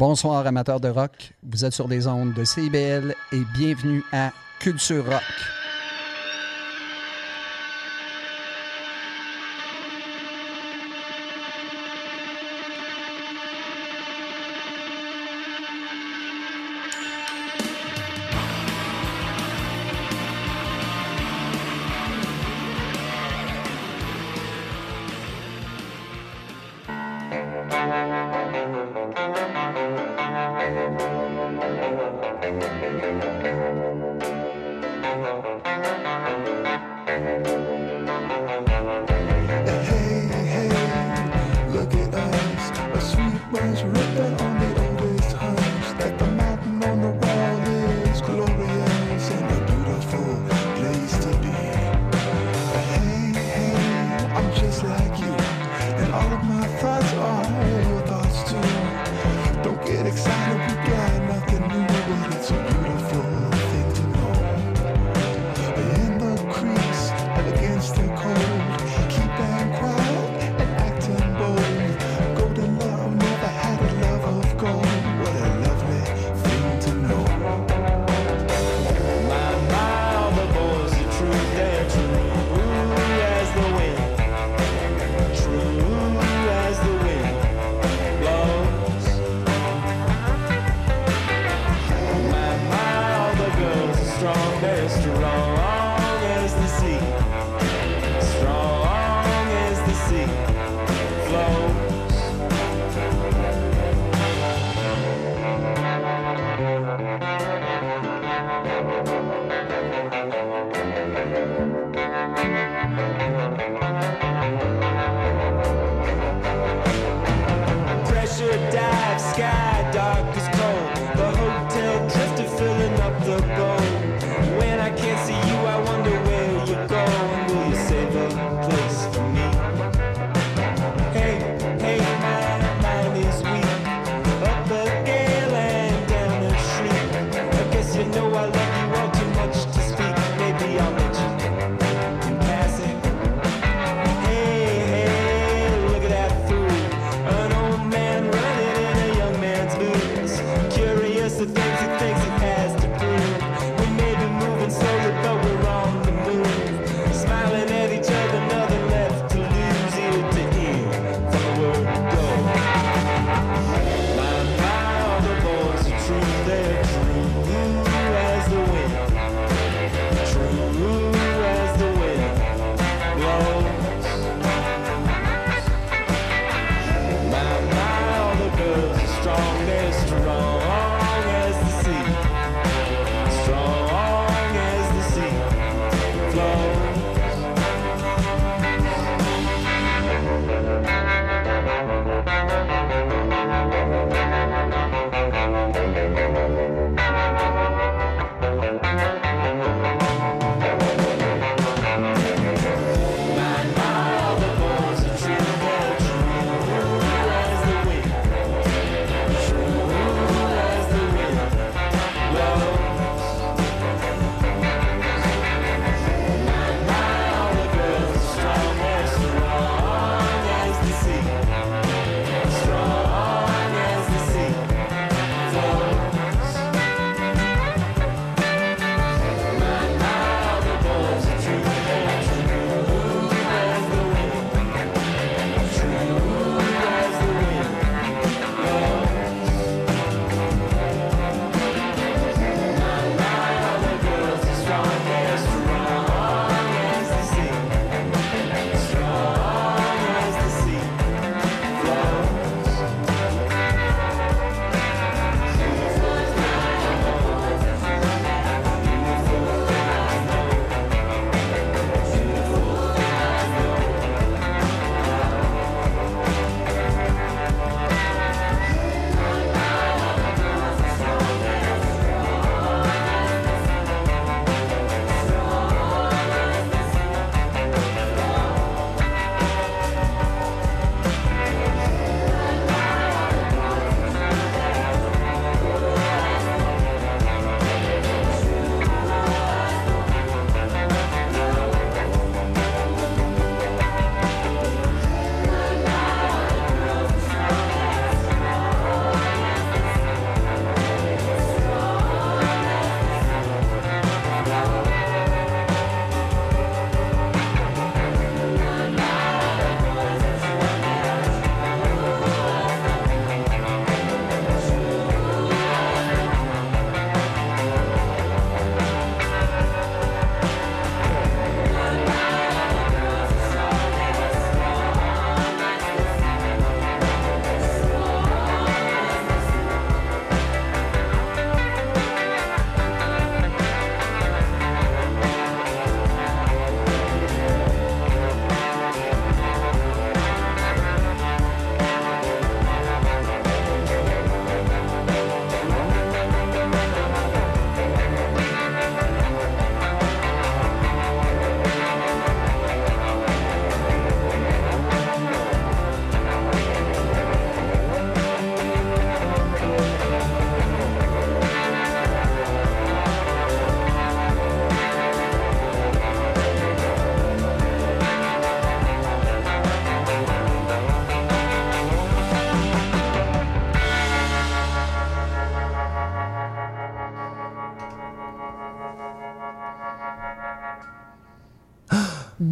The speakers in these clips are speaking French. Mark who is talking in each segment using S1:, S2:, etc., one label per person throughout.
S1: Bonsoir amateurs de rock, vous êtes sur des ondes de CIBL et bienvenue à Culture Rock.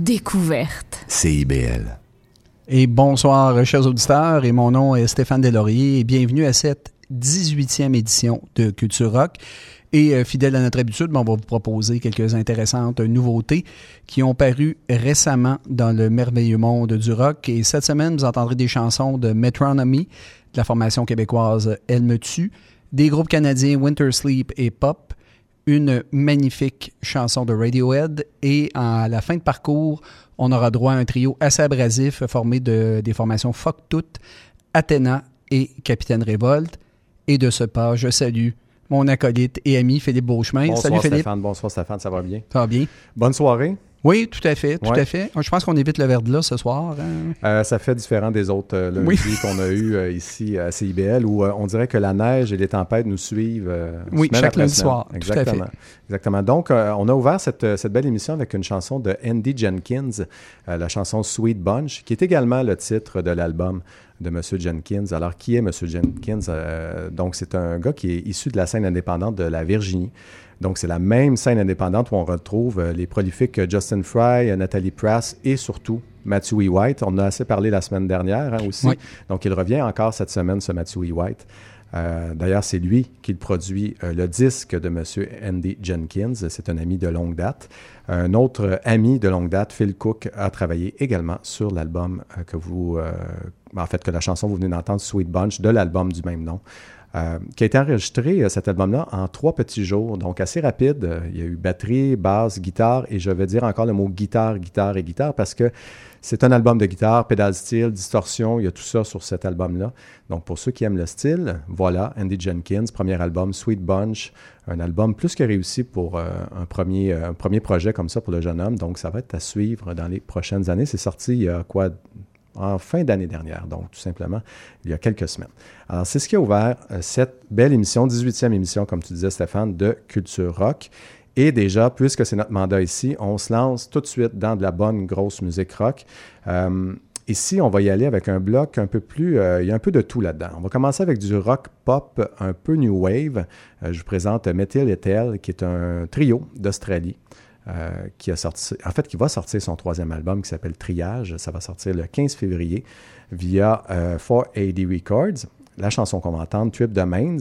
S2: Découverte.
S3: CIBL.
S4: Et bonsoir, chers auditeurs, et mon nom est Stéphane Delaurier, et bienvenue à cette 18e édition de Culture Rock. Et euh, fidèle à notre habitude, ben, on va vous proposer quelques intéressantes nouveautés qui ont paru récemment dans le merveilleux monde du rock. Et cette semaine, vous entendrez des chansons de Metronomy, de la formation québécoise Elle me tue, des groupes canadiens Winter Sleep et Pop, une magnifique chanson de Radiohead et à la fin de parcours, on aura droit à un trio assez abrasif formé de, des formations Fuck Tout, Athéna et Capitaine Révolte. Et de ce pas, je salue mon acolyte et ami Philippe Beauchemin.
S5: Bonsoir
S4: Salut Philippe.
S5: Stéphane, bonsoir Stéphane, ça va bien?
S4: Ça va bien?
S5: Bonne soirée.
S4: Oui, tout à fait, tout
S5: Ouais.
S4: à fait. Je pense qu'on évite le verre de là ce soir. hein.
S5: Euh, ça fait différent des autres euh, lundis
S4: Oui.
S5: qu'on a eu euh, ici à CIBL où euh, on dirait que la neige et les tempêtes nous suivent euh,
S4: Oui, chaque lundi
S5: semaine.
S4: soir, tout à fait.
S5: Exactement. Exactement. Donc, euh, on a ouvert cette, euh, cette belle émission avec une chanson de Andy Jenkins, euh, la chanson Sweet Bunch, qui est également le titre de l'album de M. Jenkins. Alors, qui est M. Jenkins? Euh, donc, c'est un gars qui est issu de la scène indépendante de la Virginie. Donc, c'est la même scène indépendante où on retrouve euh, les prolifiques euh, Justin Fry, euh, Nathalie Prass et surtout Matthew E. White. On en a assez parlé la semaine dernière hein, aussi.
S4: Oui.
S5: Donc, il revient encore cette semaine, ce Matthew E. White. Euh, D'ailleurs, c'est lui qui produit euh, le disque de M. Andy Jenkins. C'est un ami de longue date. Un autre ami de longue date, Phil Cook, a travaillé également sur l'album que vous... euh, en fait, que la chanson vous venez d'entendre, Sweet Bunch, de l'album du même nom. Euh, qui a été enregistré, euh, cet album-là, en trois petits jours, donc assez rapide. Euh, il y a eu batterie, basse, guitare, et je vais dire encore le mot guitare, guitare et guitare, parce que c'est un album de guitare, pédale style, distorsion, il y a tout ça sur cet album-là. Donc pour ceux qui aiment le style, voilà, Andy Jenkins, premier album, Sweet Bunch, un album plus que réussi pour un, premier, un premier projet comme ça pour le jeune homme, donc ça va être à suivre dans les prochaines années. C'est sorti il y a quoi en fin d'année dernière, donc tout simplement il y a quelques semaines. Alors, c'est ce qui a ouvert euh, cette belle émission, 18e émission, comme tu disais, Stéphane, de Culture Rock. Et déjà, puisque c'est notre mandat ici, on se lance tout de suite dans de la bonne grosse musique rock. Euh, ici, on va y aller avec un bloc un peu plus... euh, il y a un peu de tout là-dedans. On va commencer avec du rock pop un peu new wave. Je vous présente Metal Etel, qui est un trio d'Australie. Euh, qui a sorti, en fait, qui va sortir son troisième album qui s'appelle Triage. Ça va sortir le 15 février via euh, 4AD Records. La chanson qu'on va entendre, Trip Domains.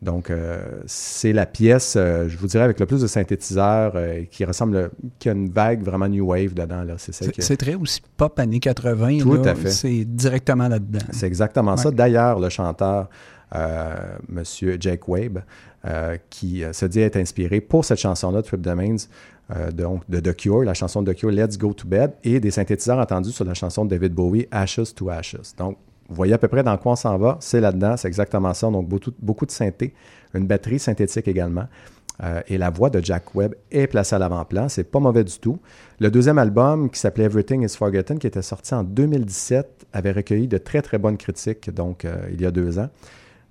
S5: Donc, euh, c'est la pièce, euh, je vous dirais, avec le plus de synthétiseurs euh, qui ressemble, qui a une vague vraiment new wave dedans. Là. C'est, celle
S4: C'est
S5: que-
S4: c'est très aussi pop années 80.
S5: Tout
S4: là.
S5: à fait.
S4: C'est directement là-dedans.
S5: c'est exactement ça. D'ailleurs, le chanteur, euh, Monsieur Jake Wabe, euh, qui euh, se dit être inspiré pour cette chanson-là, Trip Domains, euh, donc de The la chanson de The Let's Go to Bed, et des synthétiseurs entendus sur la chanson de David Bowie, Ashes to Ashes. Donc, vous voyez à peu près dans quoi on s'en va. C'est là-dedans, c'est exactement ça. Donc, beaucoup, de synthé, une batterie synthétique également. Euh, et la voix de Jack Webb est placée à l'avant-plan. C'est pas mauvais du tout. Le deuxième album, qui s'appelait Everything is Forgotten, qui était sorti en 2017, avait recueilli de très, très bonnes critiques, donc euh, il y a deux ans.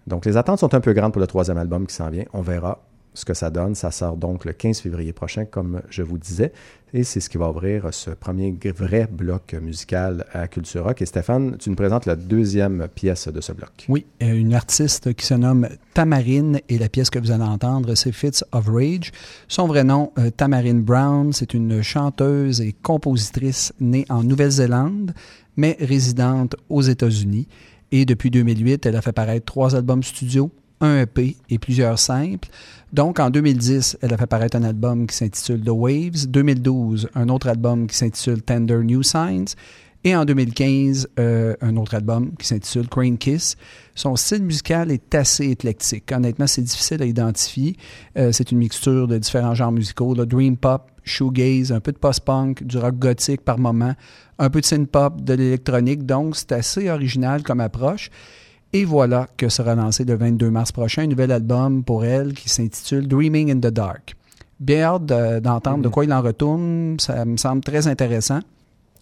S5: Donc, les attentes sont un peu grandes pour le troisième album qui s'en vient. On verra ce que ça donne. Ça sort donc le 15 février prochain, comme je vous disais. Et c'est ce qui va ouvrir ce premier vrai bloc musical à Culture Rock. Et Stéphane, tu nous présentes la deuxième pièce de ce bloc.
S4: Oui, euh, une artiste qui se nomme Tamarine et la pièce que vous allez entendre, c'est Fits of Rage. Son vrai nom, euh, Tamarine Brown, c'est une chanteuse et compositrice née en Nouvelle-Zélande, mais résidente aux États-Unis. Et depuis 2008, elle a fait paraître trois albums studio, un EP et plusieurs simples. Donc, en 2010, elle a fait paraître un album qui s'intitule The Waves. 2012, un autre album qui s'intitule Tender New Signs. Et en 2015, euh, un autre album qui s'intitule Crane Kiss. Son style musical est assez éclectique. Honnêtement, c'est difficile à identifier. Euh, c'est une mixture de différents genres musicaux, là, dream pop, shoegaze, un peu de post-punk, du rock gothique par moment, un peu de synth-pop, de l'électronique. Donc, c'est assez original comme approche. Et voilà que sera lancé le 22 mars prochain un nouvel album pour elle qui s'intitule Dreaming in the Dark. Bien hâte de- d'entendre de quoi il en retourne. Ça me semble très intéressant.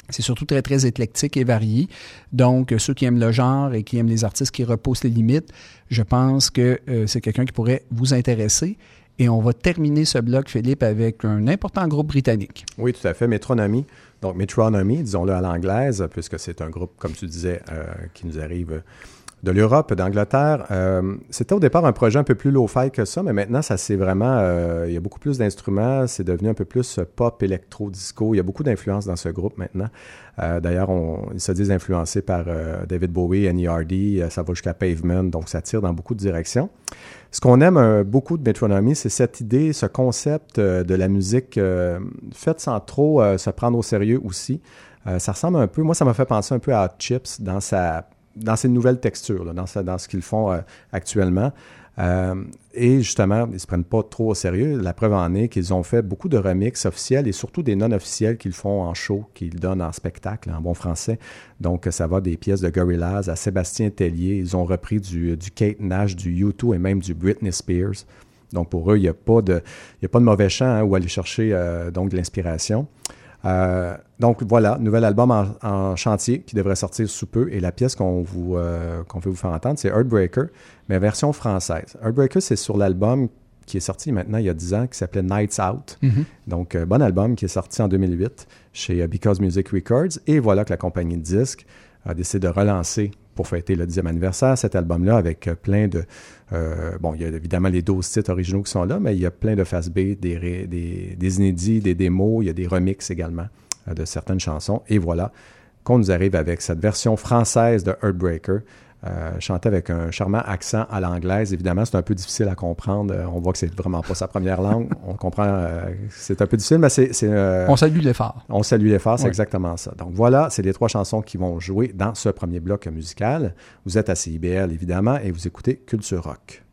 S4: C'est surtout très, très éclectique et varié. Donc, euh, ceux qui aiment le genre et qui aiment les artistes qui repoussent les limites, je pense que euh, c'est quelqu'un qui pourrait vous intéresser. Et on va terminer ce bloc, Philippe, avec un important groupe britannique.
S5: Oui, tout à fait. Metronomy. Donc, Metronomy, disons-le à l'anglaise, puisque c'est un groupe, comme tu disais, euh, qui nous arrive de l'Europe, d'Angleterre. Euh, c'était au départ un projet un peu plus low-fi que ça, mais maintenant, ça c'est vraiment. Euh, il y a beaucoup plus d'instruments, c'est devenu un peu plus pop, électro, disco. Il y a beaucoup d'influence dans ce groupe maintenant. Euh, d'ailleurs, ils se disent influencés par David Bowie, NERD, ça va jusqu'à Pavement, donc ça tire dans beaucoup de directions. Ce qu'on aime beaucoup de Metronomy, c'est cette idée, ce concept de la musique faite sans trop se prendre au sérieux aussi. ça ressemble un peu, moi ça m'a fait penser un peu à Chips dans sa dans ces nouvelles textures, dans, ce qu'ils font euh, actuellement. Euh, et justement, ils ne se prennent pas trop au sérieux. La preuve en est qu'ils ont fait beaucoup de remixes officiels et surtout des non-officiels qu'ils font en show, qu'ils donnent en spectacle, en bon français. Donc, ça va des pièces de Gorillaz à Sébastien Tellier. Ils ont repris du, Kate Nash, du U2 et même du Britney Spears. Donc, pour eux, il n'y a, pas de, mauvais chant hein, où aller chercher euh, donc de l'inspiration. Euh, donc voilà, nouvel album en, chantier qui devrait sortir sous peu. Et la pièce qu'on vous, euh, qu'on veut vous faire entendre, c'est Heartbreaker, mais version française. Heartbreaker, c'est sur l'album qui est sorti maintenant il y a 10 ans, qui s'appelait Nights Out. Mm-hmm. Donc, euh, bon album qui est sorti en 2008 chez Because Music Records. Et voilà que la compagnie de disques a décidé de relancer pour fêter le 10e anniversaire cet album-là avec plein de, euh, bon, il y a évidemment les 12 titres originaux qui sont là, mais il y a plein de face B, des, inédits, des démos, il y a des remixes également euh, de certaines chansons. Et voilà qu'on nous arrive avec cette version française de Heartbreaker. Euh, chanté avec un charmant accent à l'anglaise. Évidemment, c'est un peu difficile à comprendre. Euh, on voit que c'est vraiment pas sa première langue. On comprend c'est un peu difficile, mais c'est...
S4: on salue l'effort.
S5: On salue l'effort, c'est exactement ça. Donc voilà, c'est les trois chansons qui vont jouer dans ce premier bloc musical. Vous êtes à CIBL, évidemment, et vous écoutez Culture Rock.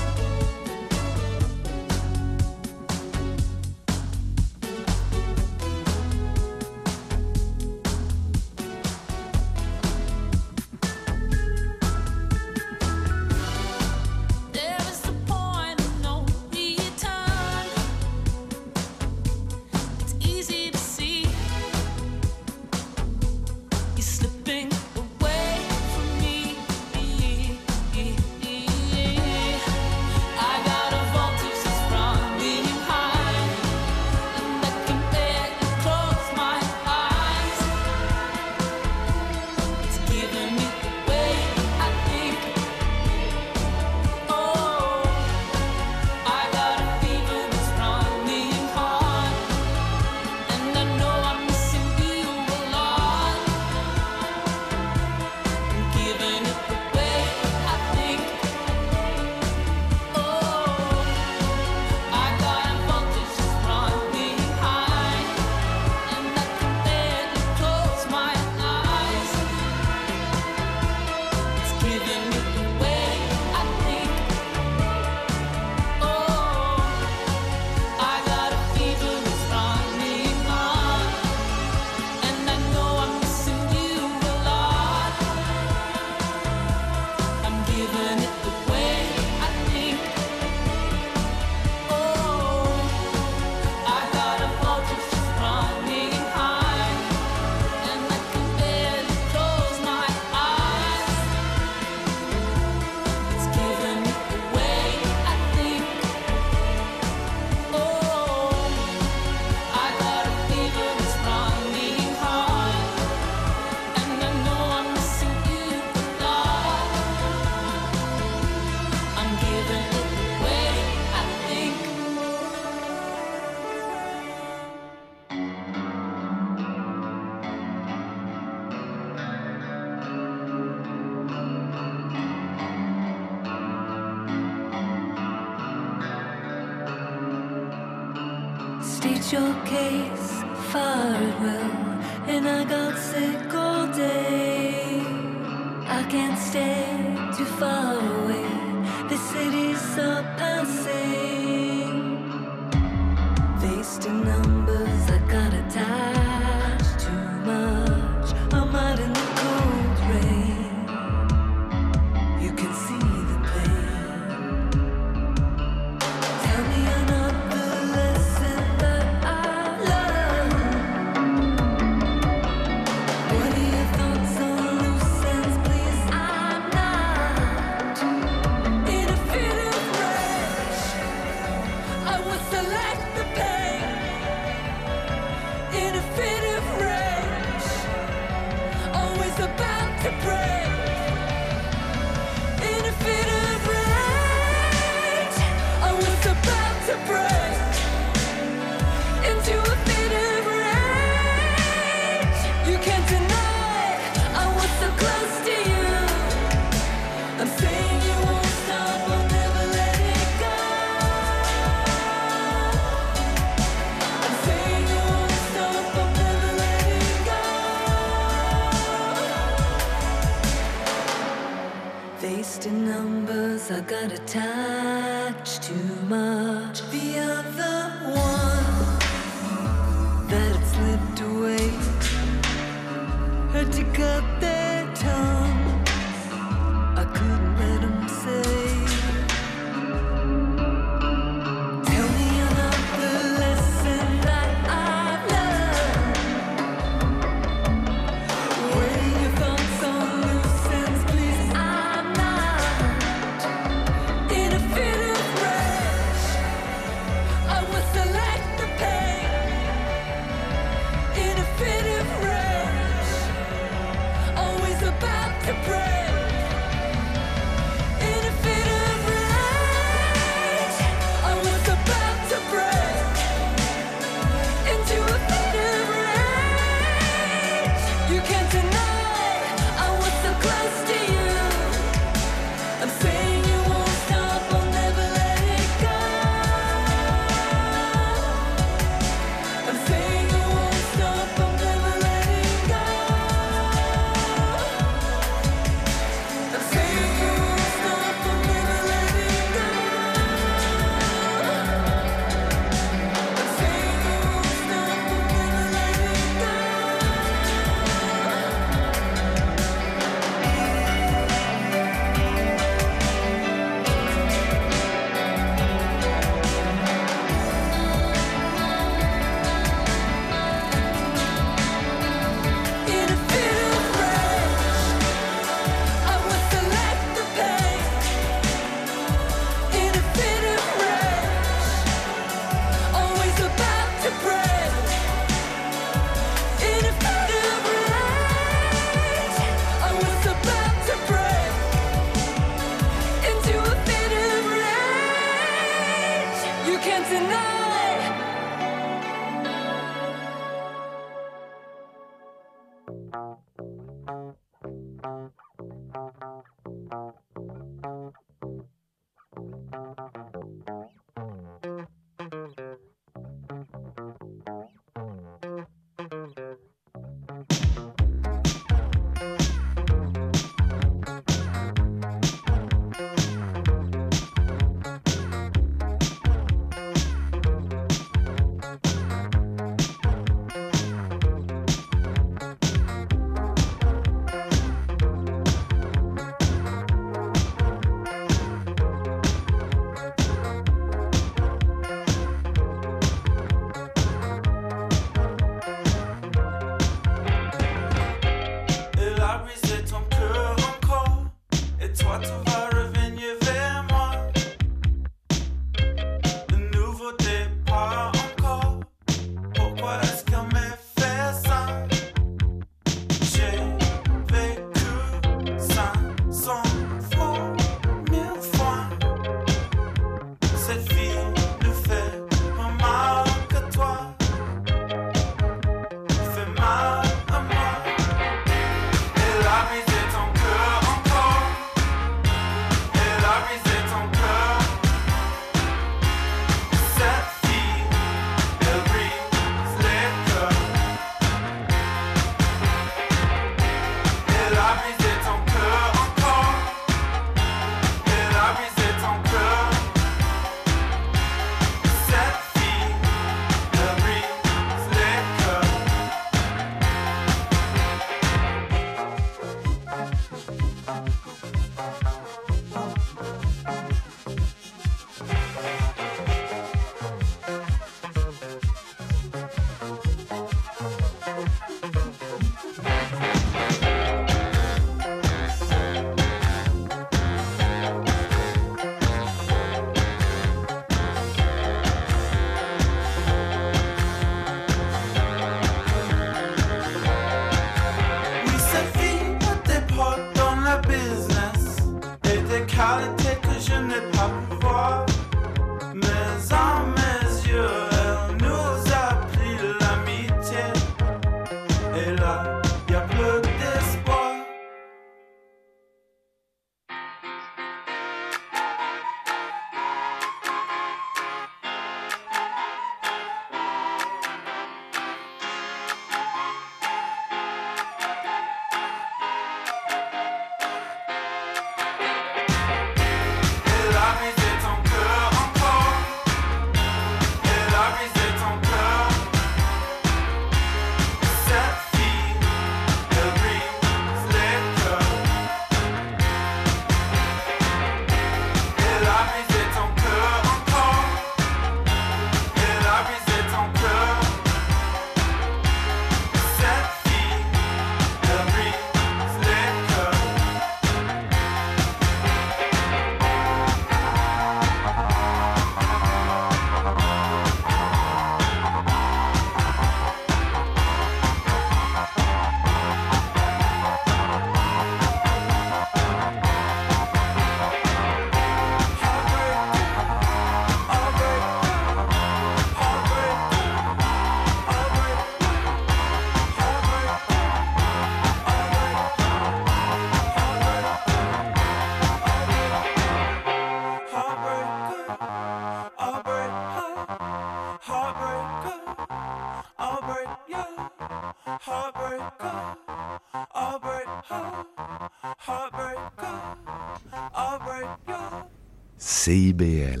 S6: CIBL.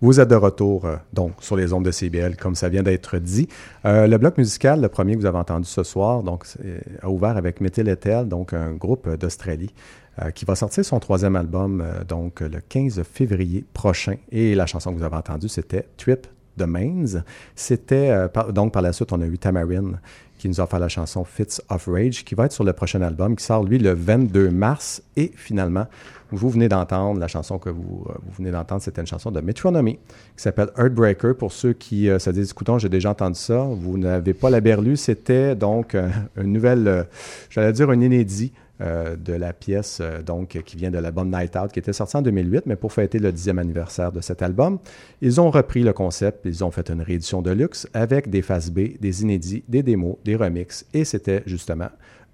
S5: Vous êtes de retour euh, donc sur les ondes de CBL, comme ça vient d'être dit. Euh, le bloc musical, le premier que vous avez entendu ce soir, donc c'est- a ouvert avec Metal Etel, donc un groupe d'Australie euh, qui va sortir son troisième album euh, donc le 15 février prochain. Et la chanson que vous avez entendue, c'était Trip the Mains. C'était euh, donc par la suite, on a eu Tamarine qui nous a fait la chanson Fits of Rage, qui va être sur le prochain album, qui sort lui le 22 mars. Et finalement, vous venez d'entendre la chanson que vous, euh, vous venez d'entendre, c'était une chanson de Metronomy qui s'appelle Heartbreaker. Pour ceux qui euh, se disent, écoutons, j'ai déjà entendu ça, vous n'avez pas la berlue, c'était donc euh, une nouvelle, j'allais dire un inédit euh, de la pièce euh, donc qui vient de l'album Night Out qui était sorti en 2008, mais pour fêter le dixième anniversaire de cet album, ils ont repris le concept, ils ont fait une réédition de luxe avec des faces B, des inédits, des démos, des remixes, et c'était justement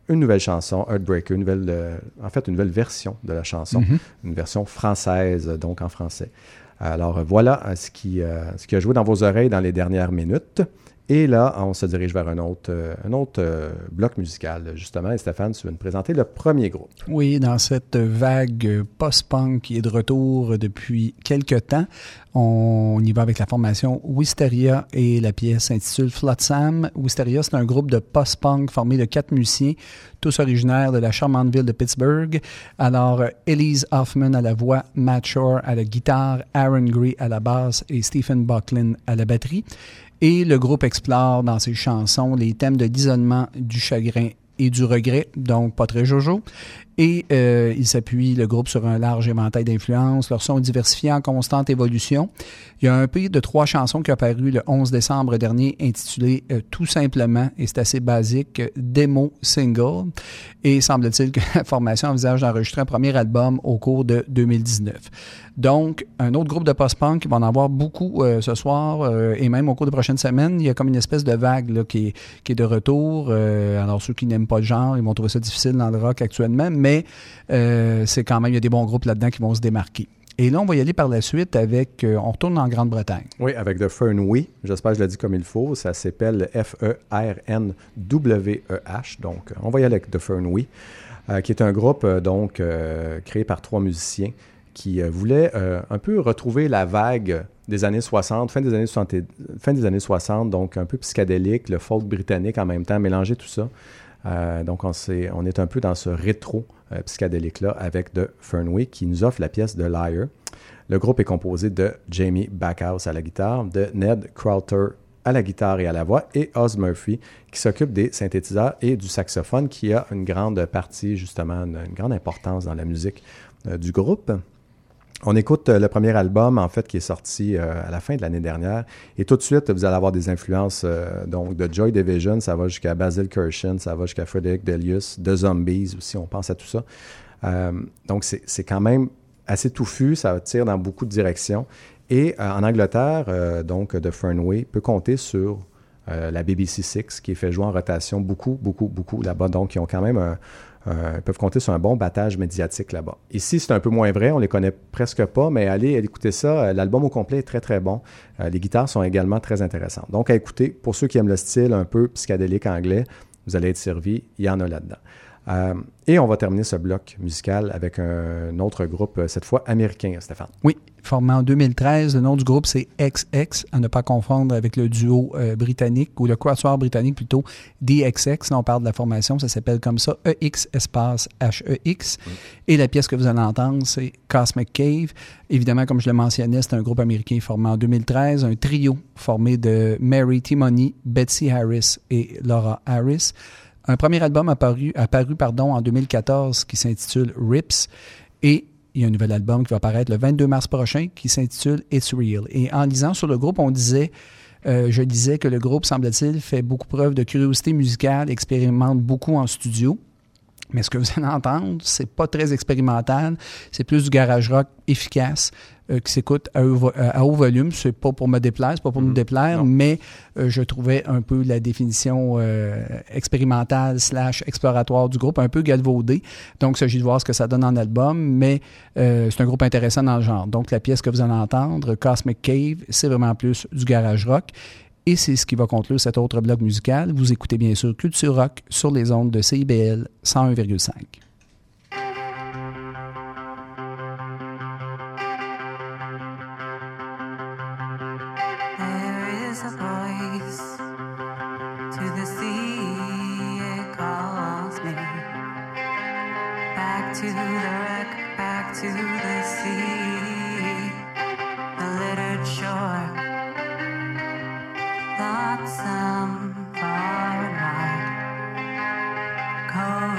S5: une nouvelle chanson, Heartbreaker, une nouvelle, euh, en fait une nouvelle version de la chanson, une version française, donc en français. Alors voilà ce qui, ce qui a joué dans vos oreilles dans les dernières minutes. Et là, on se dirige vers un autre, euh, euh, bloc musical, justement. Et Stéphane, tu veux nous présenter le premier groupe.
S4: Oui, dans cette vague post-punk qui est de retour depuis quelques temps, on y va avec la formation Wisteria et la pièce s'intitule Flotsam. Wisteria, c'est un groupe de post-punk formé de quatre musiciens, tous originaires de la charmante ville de Pittsburgh. Alors, Elise Hoffman à la voix, Matt Shore à la guitare, Aaron Gray à la basse et Stephen Bucklin à la batterie. Et le groupe explore dans ses chansons les thèmes de l'isolement, du chagrin et du regret, donc pas très jojo. Et euh, il s'appuie, le groupe, sur un large éventail d'influences. Leur son est diversifié en constante évolution. Il y a un pays de trois chansons qui a paru le 11 décembre dernier, intitulé euh, tout simplement, et c'est assez basique, euh, démo single. Et semble-t-il que la formation envisage d'enregistrer un premier album au cours de 2019. Donc, un autre groupe de post-punk, il va en avoir beaucoup euh, ce soir euh, et même au cours des prochaines semaines. Il y a comme une espèce de vague là, qui, est, qui de retour. Alors, ceux qui n'aiment pas le genre, ils vont trouver ça difficile dans le rock actuellement, mais euh, c'est quand même, il y a des bons groupes là-dedans qui vont se démarquer. Et là, on va y aller par la suite avec, euh, on retourne en Grande-Bretagne.
S5: Oui, avec The Fernweh. J'espère que je l'ai dit comme il faut. Ça s'appelle F-E-R-N-W-E-H. Donc, on va y aller avec The Fernweh, euh, qui est un groupe euh, donc créé par trois musiciens qui voulaient un peu retrouver la vague des années 60, fin des années 60, et- fin des années 60, donc un peu psychédélique, le folk britannique en même temps, mélanger tout ça. Donc, on est un peu dans ce rétro euh, psychédélique-là avec The Fernweh qui nous offre la pièce de Liar. Le groupe est composé de Jamie Backhouse à la guitare, de Ned Crowther à la guitare et à la voix, et Oz Murphy qui s'occupe des synthétiseurs et du saxophone, qui a une grande partie, justement, une, une grande importance dans la musique euh, du groupe. On écoute euh, le premier album, en fait, qui est sorti euh, à la fin de l'année dernière. Et tout de suite, vous allez avoir des influences euh, donc de Joy Division, ça va jusqu'à Basil Kirshen, ça va jusqu'à Frederick Delius, de Zombies aussi, on pense à tout ça. Donc, c'est quand même assez touffu, ça tire dans beaucoup de directions. Et en Angleterre, donc, The Fernway peut compter sur la BBC Six, qui est fait jouer en rotation beaucoup, beaucoup, beaucoup là-bas. Donc, ils ont quand même un, un- ils peuvent compter sur un bon battage médiatique là-bas. Ici, c'est un peu moins vrai, on les connaît presque pas, mais allez écouter ça. Euh, L'album au complet est très, très bon. Euh, les guitares sont également très intéressantes. Donc, à écouter, pour ceux qui aiment le style un peu psychédélique anglais, vous allez être servi, il y en a là-dedans. Euh, et on va terminer ce bloc musical avec un autre groupe, euh, cette fois américain, Stéphane.
S4: Oui, formé en 2013. Le nom du groupe, c'est XX, à ne pas confondre avec le duo euh, britannique ou le quatuor britannique plutôt, DXX. Là, on parle de la formation, ça s'appelle comme ça, EX espace HEX. Et la pièce que vous allez entendre, c'est Cosmic Cave. Évidemment, comme je le mentionnais, c'est un groupe américain formé en 2013, un trio formé de Mary Timony, Betsy Harris et Laura Harris. Un premier album apparu, apparu pardon, en 2014 qui s'intitule Rips. Et il y a un nouvel album qui va apparaître le 22 mars prochain qui s'intitule It's Real. Et en lisant sur le groupe, on disait, euh, je disais que le groupe, semble-t-il, fait beaucoup preuve de curiosité musicale, expérimente beaucoup en studio. Mais ce que vous allez entendre, c'est pas très expérimental. C'est plus du garage rock efficace euh, qui s'écoute à, haut vo- à haut volume. C'est pas pour me déplaire, c'est pas pour nous déplaire,
S5: non.
S4: mais euh, je trouvais un peu la définition euh, expérimentale slash exploratoire du groupe un peu galvaudée. Donc, il s'agit de voir ce que ça donne en album, mais euh, c'est un groupe intéressant dans le genre. Donc, la pièce que vous allez entendre, Cosmic Cave, c'est vraiment plus du garage rock. Et c'est ce qui va conclure cet autre bloc musical. Vous écoutez bien sûr Culture Rock sur les ondes de CIBL 101,5.
S7: home.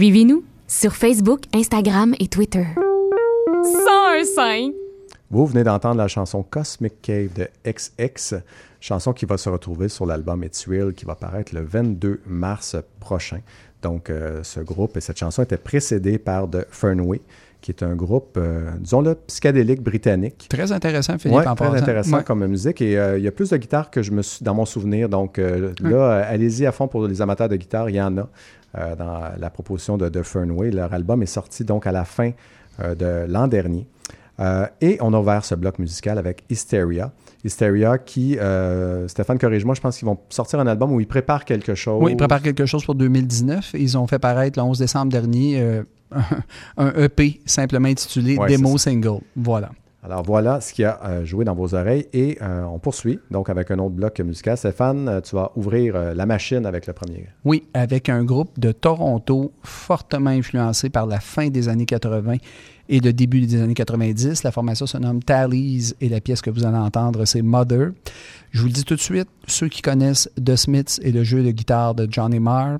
S8: Suivez-nous sur Facebook, Instagram et Twitter.
S9: 101.5
S5: Vous venez d'entendre la chanson Cosmic Cave de XX, chanson qui va se retrouver sur l'album It's Real qui va paraître le 22 mars prochain. Donc, euh, ce groupe et cette chanson était précédée par The Fernway, qui est un groupe, euh, disons-le, psychédélique britannique.
S4: Très intéressant, Philippe,
S5: Ouais,
S4: en
S5: très
S4: passant.
S5: intéressant
S4: Ouais.
S5: comme musique. Et euh, il y a plus de guitares que je me suis dans mon souvenir. Donc euh, là, allez-y à fond pour les amateurs de guitare. Il y en a dans la proposition de, de Fernway. Leur album est sorti donc à la fin de l'an dernier. Et on a ouvert ce bloc musical avec Hysteria. Hysteria qui, euh, Stéphane, corrige-moi, je pense qu'ils vont sortir un album où ils préparent quelque chose.
S4: Oui, ils préparent quelque chose pour 2019. Ils ont fait paraître le 11 décembre dernier euh, un EP simplement intitulé
S5: Ouais,
S4: Demo Single. Voilà.
S5: Alors voilà ce qui a joué dans vos oreilles et euh, on poursuit donc avec un autre bloc musical. Stéphane, euh, tu vas ouvrir euh, la machine avec le premier.
S4: Oui, avec un groupe de Toronto fortement influencé par la fin des années 80 et le début des années 90. La formation se nomme Tallies et la pièce que vous allez entendre, c'est Mother. Je vous le dis tout de suite, ceux qui connaissent The Smiths et le jeu de guitare de Johnny Marr,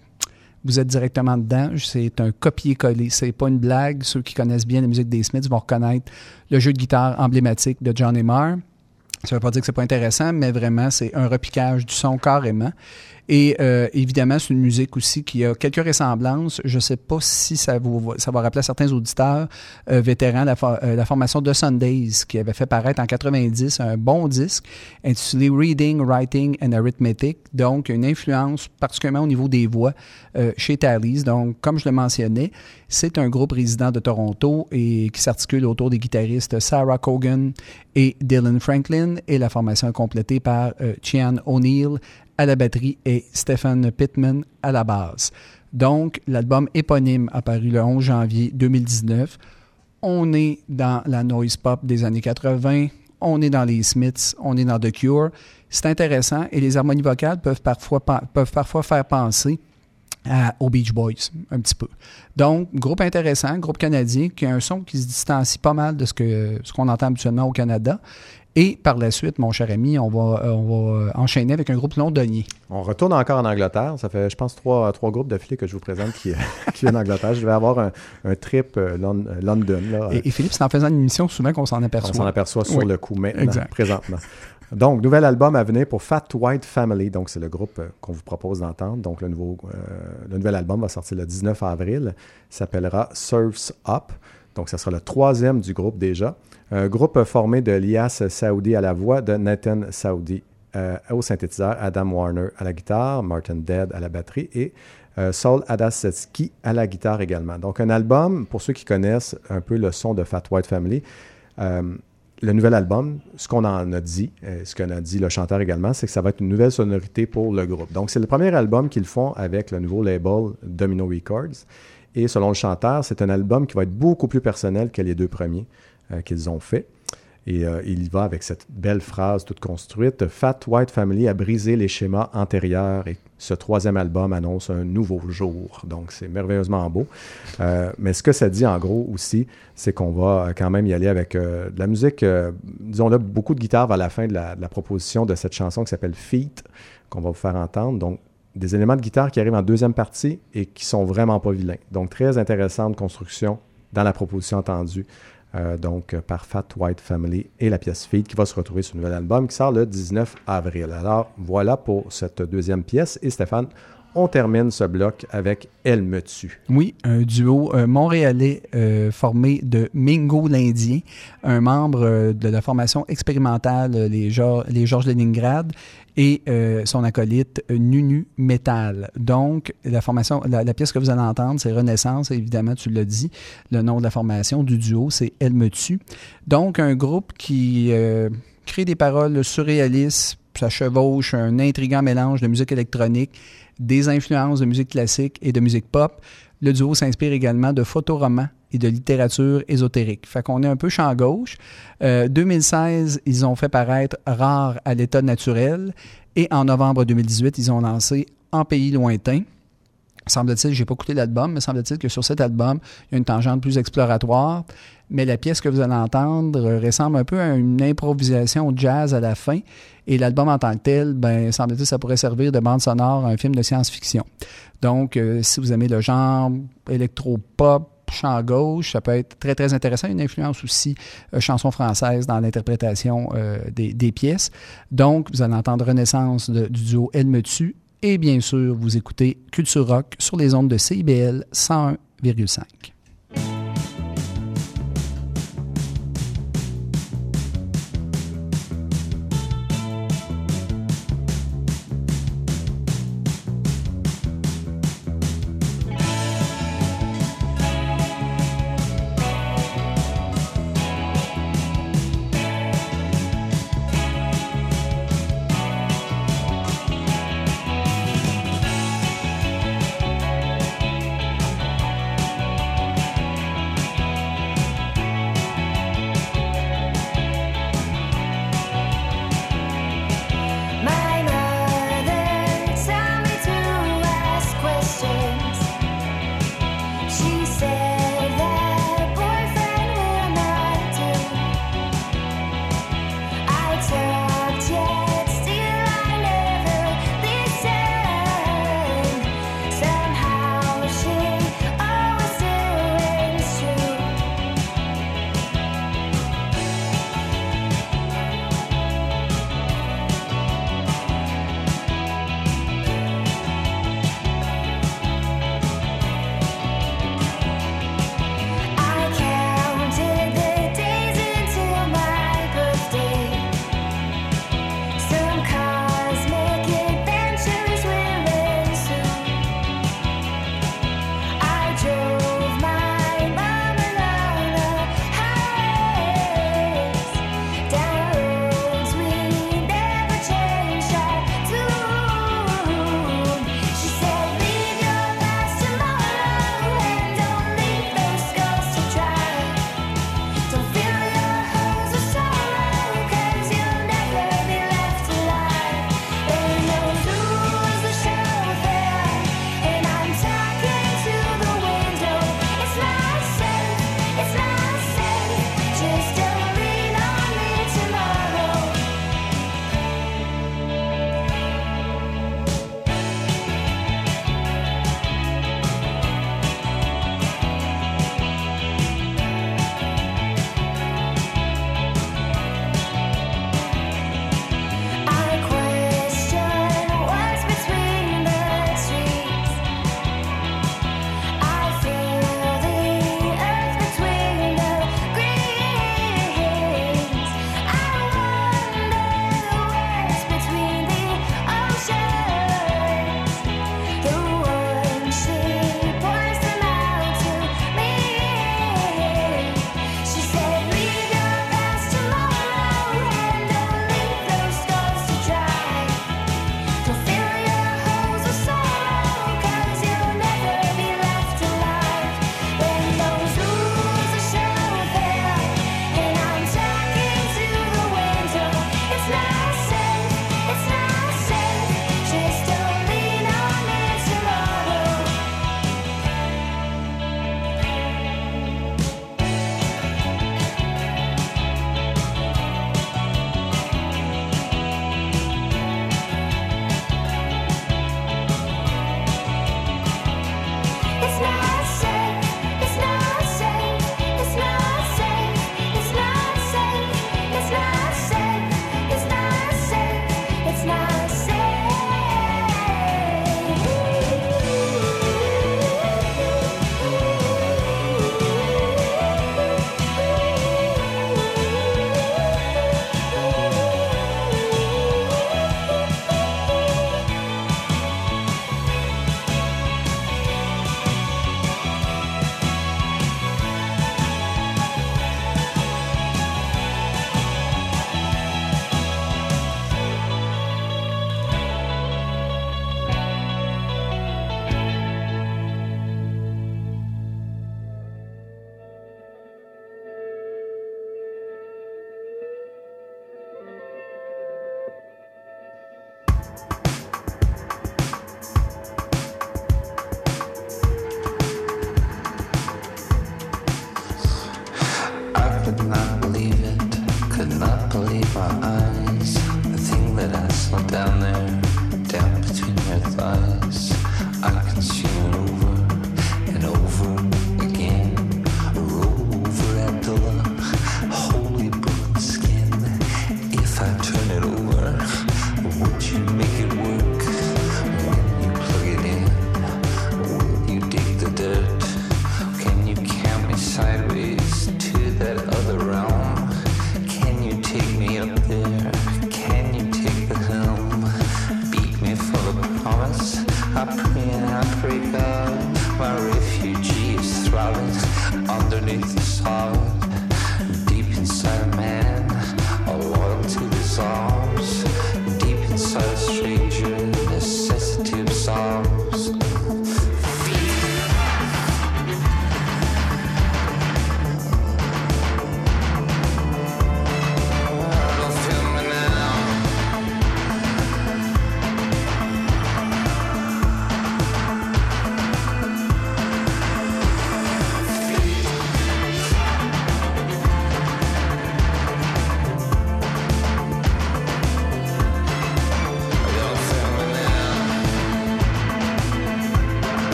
S4: vous êtes directement dedans. C'est un copier-coller. C'est pas une blague. Ceux qui connaissent bien la musique des Smiths vont reconnaître le jeu de guitare emblématique de Johnny Marr. Ça ne veut pas dire que c'est pas intéressant, mais vraiment, c'est un repiquage du son carrément. Et euh, évidemment, c'est une musique aussi qui a quelques ressemblances. Je ne sais pas si ça, va rappeler à certains auditeurs euh, vétérans la, euh, la formation de Sundays, qui avait fait paraître en 90 un bon disque intitulé Reading, Writing and Arithmetic. Donc, une influence particulièrement au niveau des voix chez Tallis. Donc, comme je le mentionnais, c'est un groupe résident de Toronto et qui s'articule autour des guitaristes Sarah Cogan et Dylan Franklin. Et la formation est complétée par euh, O'Neill à la batterie et Stephen Pittman à la basse. Donc, l'album éponyme apparu le 11 janvier 2019. On est dans la noise pop des années 80, on est dans les Smiths, on est dans The Cure. C'est intéressant et les harmonies vocales peuvent parfois, faire penser aux Beach Boys, un petit peu. Donc, groupe intéressant, groupe canadien, qui a un son qui se distancie pas mal de ce que ce qu'on entend habituellement au Canada. Et par la suite, mon cher ami, on va, euh, on va euh, enchaîner avec un groupe londonien.
S5: On retourne encore en Angleterre. Ça fait, je pense, trois, trois groupes d'affilée que je vous présente qui, qui viennent d'Angleterre. Je vais avoir un, un trip euh, Lon- London. Là,
S4: Et, et Philippe, c'est en faisant une émission souvent qu'on s'en
S5: on
S4: aperçoit.
S5: s'en aperçoit sur
S4: Oui.
S5: le coup maintenant,
S4: Exact.
S5: présentement. Donc, nouvel album à venir pour Fat White Family. Donc, c'est le groupe qu'on vous propose d'entendre. Donc, le, nouveau, euh, le nouvel album va sortir le 19 avril. Il s'appellera Surfs Up. Donc, ça sera le troisième du groupe déjà. Un groupe formé de Lias Saoudi à la voix, de Nathan Saoudi euh, au synthétiseur, Adam Warner à la guitare, Martin Dead à la batterie et euh, Saul Adasetsky à la guitare également. Donc, un album, pour ceux qui connaissent un peu le son de Fat White Family, euh, le nouvel album, ce qu'on en a dit, ce qu'en a dit le chanteur également, c'est que ça va être une nouvelle sonorité pour le groupe. Donc, c'est le premier album qu'ils font avec le nouveau label Domino Records. Et selon le chanteur, c'est un album qui va être beaucoup plus personnel que les deux premiers qu'ils ont faits. Et euh, il y va avec cette belle phrase toute construite. Fat White Family a brisé les schémas antérieurs et ce troisième album annonce un nouveau jour. Donc, c'est merveilleusement beau. Euh, mais ce que ça dit en gros aussi, c'est qu'on va euh, quand même y aller avec euh, de la musique, euh, disons-le, beaucoup de guitare vers la fin de la, de la proposition de cette chanson qui s'appelle Feet, qu'on va vous faire entendre. Donc, des éléments de guitare qui arrivent en deuxième partie et qui sont vraiment pas vilains. Donc, très intéressante construction dans la proposition entendue. Euh, donc, euh, par Fat White Family et la pièce Feed qui va se retrouver sur le nouvel album qui sort le 19 avril. Alors, voilà pour cette deuxième pièce. Et Stéphane, on termine ce bloc avec Elle me tue.
S4: Oui, un duo euh, montréalais formé de Mingo l'Indien, un membre de la formation expérimentale les Georges Leningrad et euh, son acolyte Nunu Metal. Donc, la formation, la, la pièce que vous allez entendre, c'est Renaissance, évidemment, tu l'as dit. Le nom de la formation du duo, c'est Elle me tue. Donc, un groupe qui euh, crée des paroles surréalistes, ça chevauche un intrigant mélange de musique électronique, des influences de musique classique et de musique pop. Le duo s'inspire également de photoromans et de littérature ésotérique. Fait qu'on est un peu champ gauche. Euh, 2016, ils ont fait paraître Rare à l'état naturel et en novembre 2018, ils ont lancé En pays lointain. Semble-t-il, j'ai pas écouté l'album, mais semble-t-il que sur cet album, il y a une tangente plus exploratoire. Mais la pièce que vous allez entendre euh, ressemble un peu à une improvisation jazz à la fin. Et l'album en tant que tel, ben, semble-t-il, ça pourrait servir de bande sonore à un film de science-fiction. Donc, euh, si vous aimez le genre électro-pop, chant gauche, ça peut être très, très intéressant. Une influence aussi euh, chanson française dans l'interprétation euh, des, pièces. Donc, vous allez entendre Renaissance du duo Elle me tue. Et bien sûr, vous écoutez Culture Rock sur les ondes de CIBL 101,5.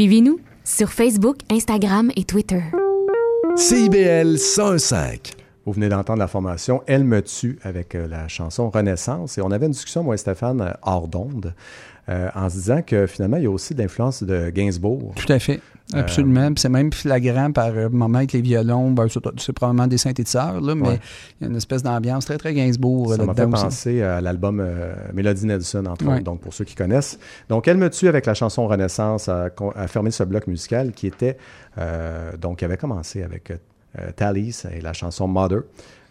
S8: Suivez-nous sur Facebook, Instagram et Twitter.
S10: CIBL 105.
S5: Vous venez d'entendre la formation Elle me tue avec euh, la chanson Renaissance. Et on avait une discussion, moi et Stéphane, euh, hors d'onde, euh, en se disant que finalement, il y a aussi de l'influence de Gainsbourg.
S4: Tout à fait. Absolument. Puis c'est même flagrant par euh, moment avec les violons. Ben, c'est, probablement des synthétiseurs, là, mais
S5: Ouais.
S4: il y a une espèce d'ambiance très, très Gainsbourg euh,
S5: Ça m'a fait
S4: aussi.
S5: penser à l'album euh, Mélodie Nelson, entre
S4: Ouais.
S5: autres, donc pour ceux qui connaissent. Donc, Elle me tue avec la chanson Renaissance a, a fermé ce bloc musical qui était, euh, donc, qui avait commencé avec euh, Thalys et la chanson Mother,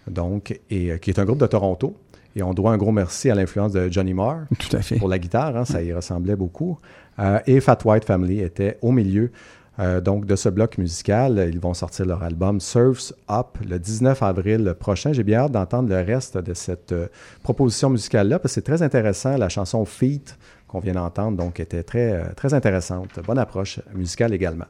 S5: donc, et euh, qui est un groupe de Toronto. Et on doit un gros merci à l'influence de Johnny Marr
S4: Tout à fait.
S5: pour la guitare, hein, ça y ressemblait beaucoup. Euh, et Fat White Family était au milieu euh, donc de ce bloc musical. Ils vont sortir leur album Surfs Up le 19 avril prochain. J'ai bien hâte d'entendre le reste de cette euh, proposition musicale-là parce que c'est très intéressant. La chanson Feet qu'on vient d'entendre donc était très, très intéressante. Bonne approche musicale également.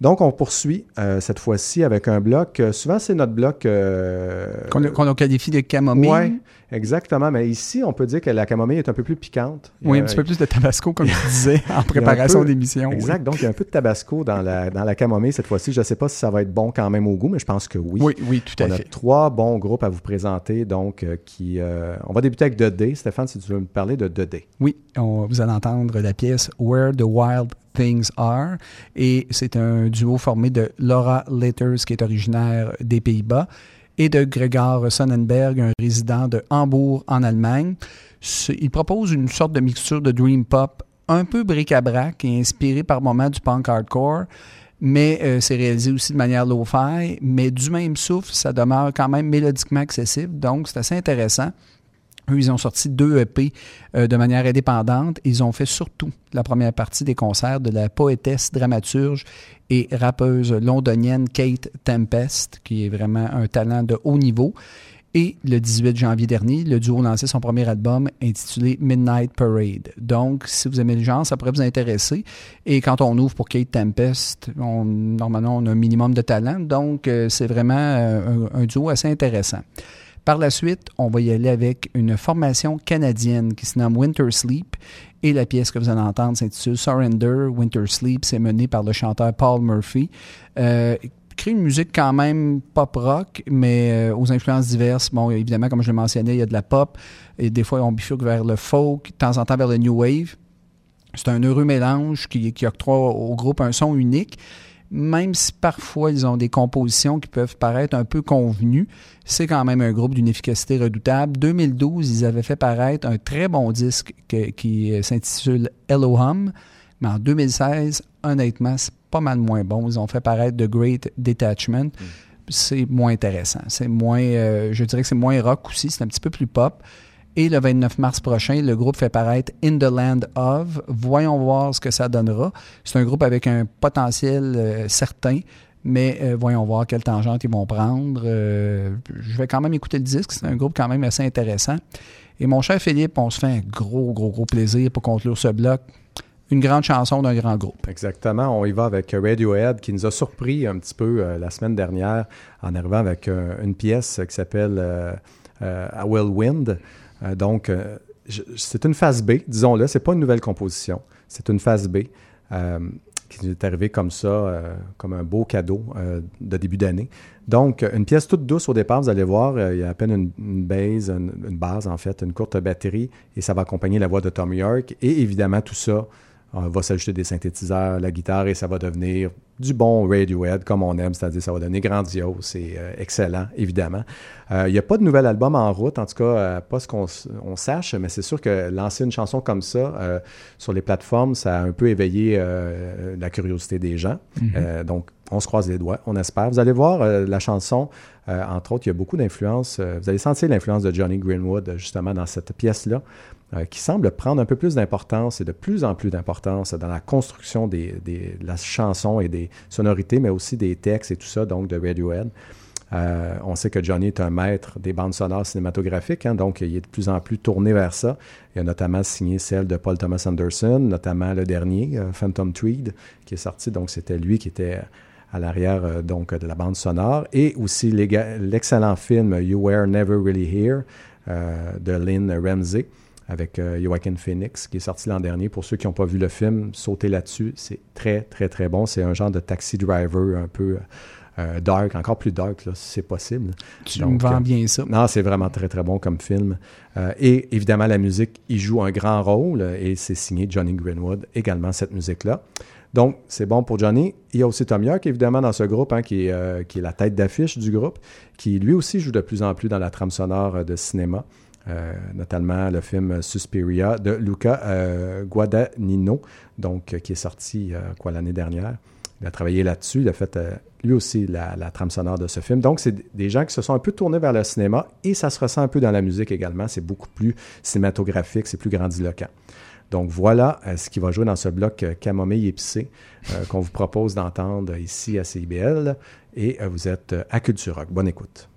S5: Donc, on poursuit euh, cette fois-ci avec un bloc. euh, souvent, c'est notre bloc. euh,
S4: Qu'on, a qualifié de camomille.
S5: Oui, exactement. Mais ici, on peut dire que la camomille est un peu plus piquante.
S4: Oui,
S5: a-
S4: un petit peu plus de tabasco, comme tu disais, en préparation d'émission. oui.
S5: Exact. Donc, il y a un peu de tabasco dans la, dans la camomille cette fois-ci. Je ne sais pas si ça va être bon quand même au goût, mais je pense que oui.
S4: Oui, oui, tout à
S5: On a
S4: fait.
S5: trois bons groupes à vous présenter. Donc, euh, qui, euh, on va débuter avec 2D. Stéphane, si tu veux me parler de 2D.
S4: Oui, on, vous allez entendre la pièce Where the Wild Things Are. Et c'est un duo formé de Laura Letters, qui est originaire des Pays-Bas, et de Gregor Sonnenberg, un résident de Hambourg en Allemagne. Il propose une sorte de mixture de dream pop un peu bric-à-brac et inspiré par moments du punk hardcore, mais euh, c'est réalisé aussi de manière lo-fi, mais du même souffle, ça demeure quand même mélodiquement accessible, donc c'est assez intéressant. Eux, ils ont sorti deux EP euh, de manière indépendante. Ils ont fait surtout la première partie des concerts de la poétesse, dramaturge et rappeuse londonienne Kate Tempest, qui est vraiment un talent de haut niveau. Et le 18 janvier dernier, le duo lancé son premier album intitulé Midnight Parade. Donc, si vous aimez le genre, ça pourrait vous intéresser. Et quand on ouvre pour Kate Tempest, on- normalement, on a un minimum de talent. Donc, euh, c'est vraiment euh, un duo assez intéressant. Par la suite, on va y aller avec une formation canadienne qui se nomme Winter Sleep et la pièce que vous allez entendre s'intitule Surrender. Winter Sleep, c'est mené par le chanteur Paul Murphy. Euh, crée une musique quand même pop rock, mais euh, aux influences diverses. Bon, évidemment, comme je l'ai mentionné, il y a de la pop et des fois on bifurque vers le folk, de temps en temps vers le new wave. C'est un heureux mélange qui octroie au groupe un son unique. Même si parfois ils ont des compositions qui peuvent paraître un peu convenues, c'est quand même un groupe d'une efficacité redoutable. 2012, ils avaient fait paraître un très bon disque que- qui s'intitule Elohim, mais en 2016, honnêtement, c'est pas mal moins bon. Ils ont fait paraître The Great Detachment. C'est moins intéressant. C'est moins, euh, je dirais que c'est moins rock aussi, c'est un petit peu plus pop. Et le 29 mars prochain, le groupe fait paraître In the Land of. Voyons voir ce que ça donnera. C'est un groupe avec un potentiel euh, certain, mais euh, voyons voir quelle tangente ils vont prendre. Euh, je vais quand même écouter le disque. C'est un groupe quand même assez intéressant. Et mon cher Philippe, on se fait un gros, gros, gros plaisir pour conclure ce bloc. Une grande chanson d'un grand groupe.
S5: Exactement. On y va avec Radiohead qui nous a surpris un petit peu la semaine dernière en arrivant avec une pièce qui s'appelle euh, A Will Wind. Euh, donc, euh, c'est une phase B, disons-le. C'est pas une nouvelle composition. C'est une phase B euh, qui est arrivée comme ça, comme un beau cadeau de début d'année. Donc, une pièce toute douce au départ, vous allez voir, il y a à peine une, une base, une, une base en fait, une courte batterie, et ça va accompagner la voix de Tom York. Et évidemment, tout ça on va s'ajouter des synthétiseurs, la guitare, et ça va devenir du bon Radiohead comme on aime, c'est-à-dire ça va donner grandiose et euh, excellent, évidemment. Euh, Il n'y a pas de nouvel album en route, en tout cas, euh, pas ce qu'on on sache, mais c'est sûr que lancer une chanson comme ça euh, sur les plateformes, ça a un peu éveillé euh, la curiosité des gens. Euh, donc, on se croise les doigts, on espère. Vous allez voir, euh, la chanson, euh, entre autres, il y a beaucoup d'influence. euh, vous allez sentir l'influence de Johnny Greenwood, euh, justement, dans cette pièce-là euh, qui semble prendre un peu plus d'importance et de plus en plus d'importance dans la construction des, de la chanson et des sonorités, mais aussi des textes et tout ça, donc de Radiohead. Euh, on sait que Johnny est un maître des bandes sonores cinématographiques, hein, donc il est de plus en plus tourné vers ça. Il a notamment signé celle de Paul Thomas Anderson, notamment le dernier, euh, Phantom Thread, qui est sorti. Donc c'était lui qui était à l'arrière euh, donc de la bande sonore, et aussi l'excellent film You Were Never Really Here euh, de Lynn Ramsey avec euh, Joaquin Phoenix, qui est sorti l'an dernier. Pour ceux qui n'ont pas vu le film, sautez là-dessus. C'est très, très, très bon. C'est un genre de taxi driver un peu euh, dark, encore plus dark, là, si c'est possible.
S4: Tu
S5: Donc,
S4: me vends
S5: euh,
S4: bien ça.
S5: Non, c'est vraiment très, très bon comme film. Euh, et évidemment, la musique, il joue un grand rôle et c'est signé Johnny Greenwood, également cette musique-là. Donc, c'est bon pour Johnny. Il y a aussi Tom York, évidemment, dans ce groupe, hein, qui, est, euh, qui est la tête d'affiche du groupe, qui lui aussi joue de plus en plus dans la trame sonore de cinéma, euh, notamment le film Suspiria de Luca euh, Guadagnino, donc, euh, qui est sorti quoi l'année dernière. Il a travaillé là-dessus. Il a fait lui aussi la, la trame sonore de ce film. Donc, c'est des gens qui se sont un peu tournés vers le cinéma et ça se ressent un peu dans la musique également. C'est beaucoup plus cinématographique, c'est plus grandiloquent. Donc, voilà ce qui va jouer dans ce bloc Camomille épicée euh, qu'on vous propose d'entendre ici à CIBL. Et vous êtes à Culture Rock. Bonne écoute.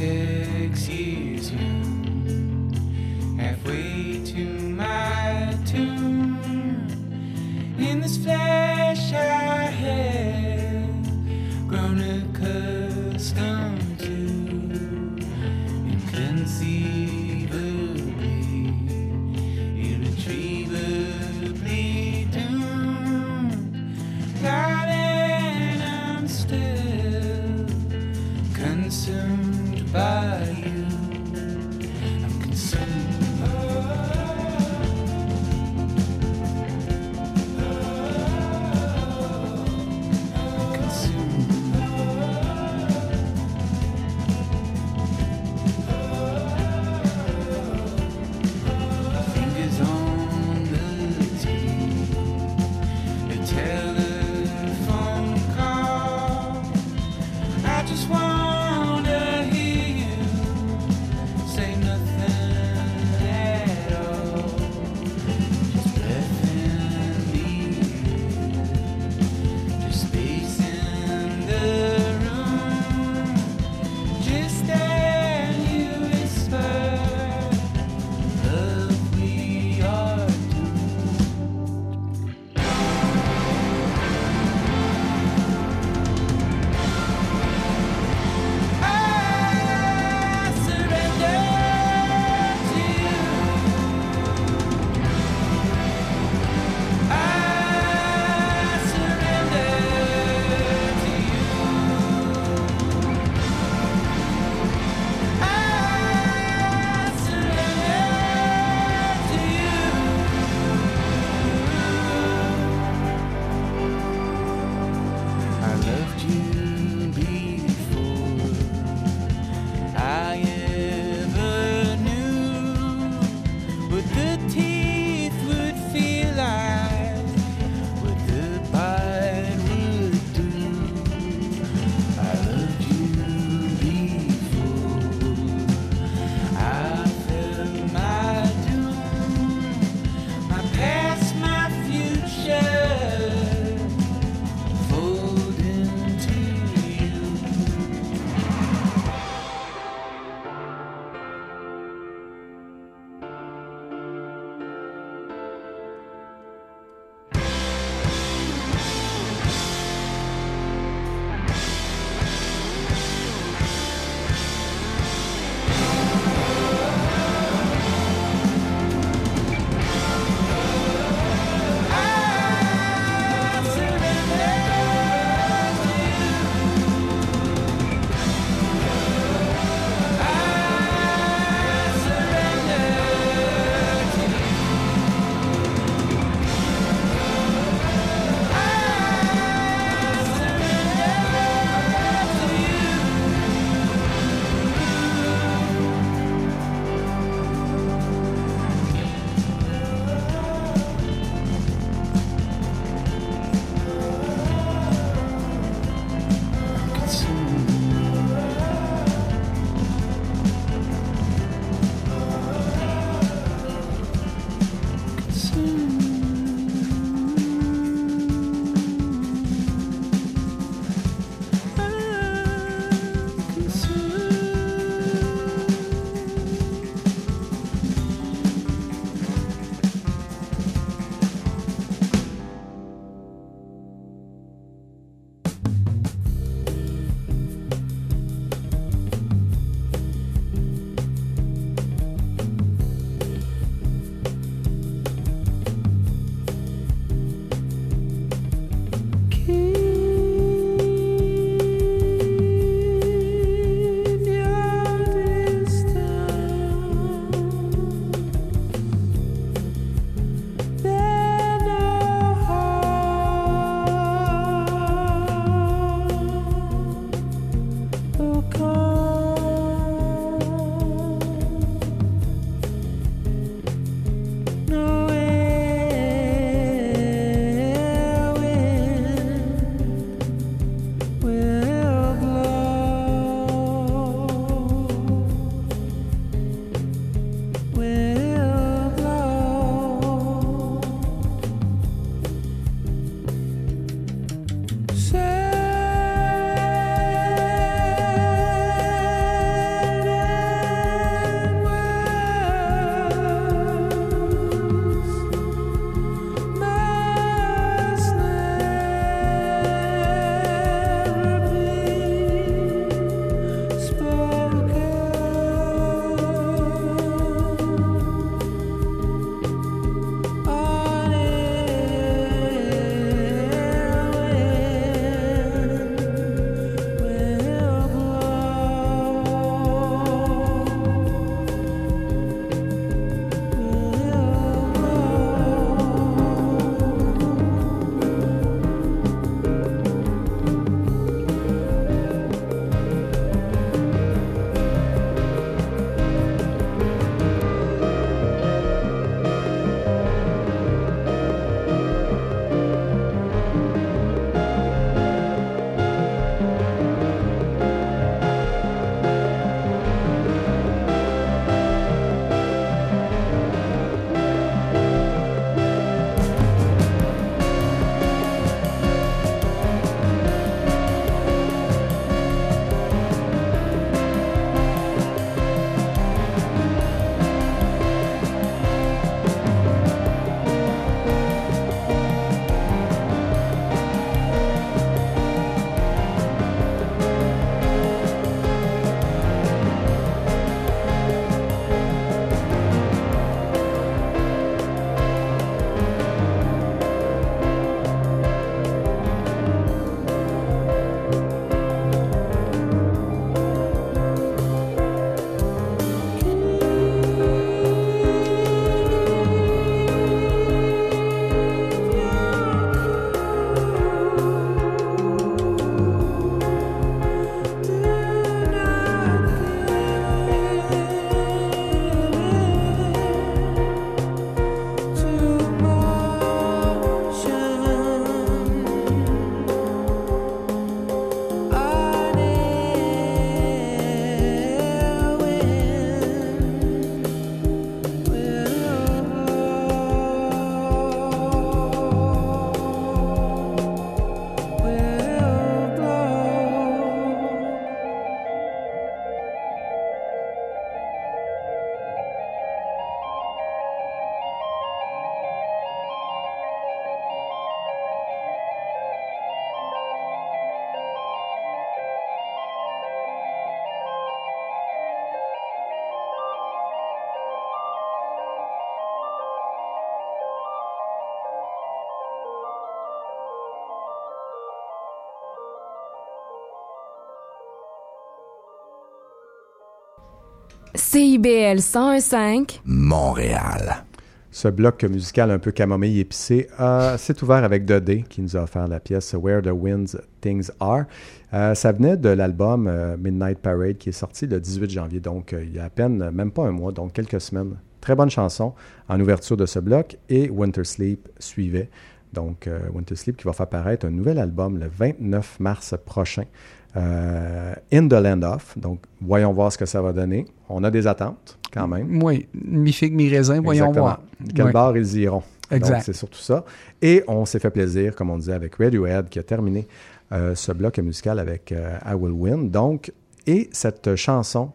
S11: 26 years. young,
S8: CIBL 1015
S10: Montréal.
S5: Ce bloc musical un peu camomille épicé euh, s'est ouvert avec Dodé qui nous a offert la pièce Where the Winds Things Are. Euh, ça venait de l'album euh, Midnight Parade qui est sorti le 18 janvier, donc euh, il y a à peine, même pas un mois, donc quelques semaines. Très bonne chanson en ouverture de ce bloc et Winter Sleep suivait. Donc euh, Winter Sleep qui va faire paraître un nouvel album le 29 mars prochain. Euh, In the Land of. Donc voyons voir ce que ça va donner. On a des attentes quand même.
S4: Oui, mi-figue, mi-raisin, voyons
S5: Exactement.
S4: voir.
S5: Quel bar ils iront.
S4: Exact.
S5: Donc, c'est surtout ça. Et on s'est fait plaisir, comme on disait, avec Radiohead qui a terminé euh, ce bloc musical avec euh, I Will Win. Donc, et cette chanson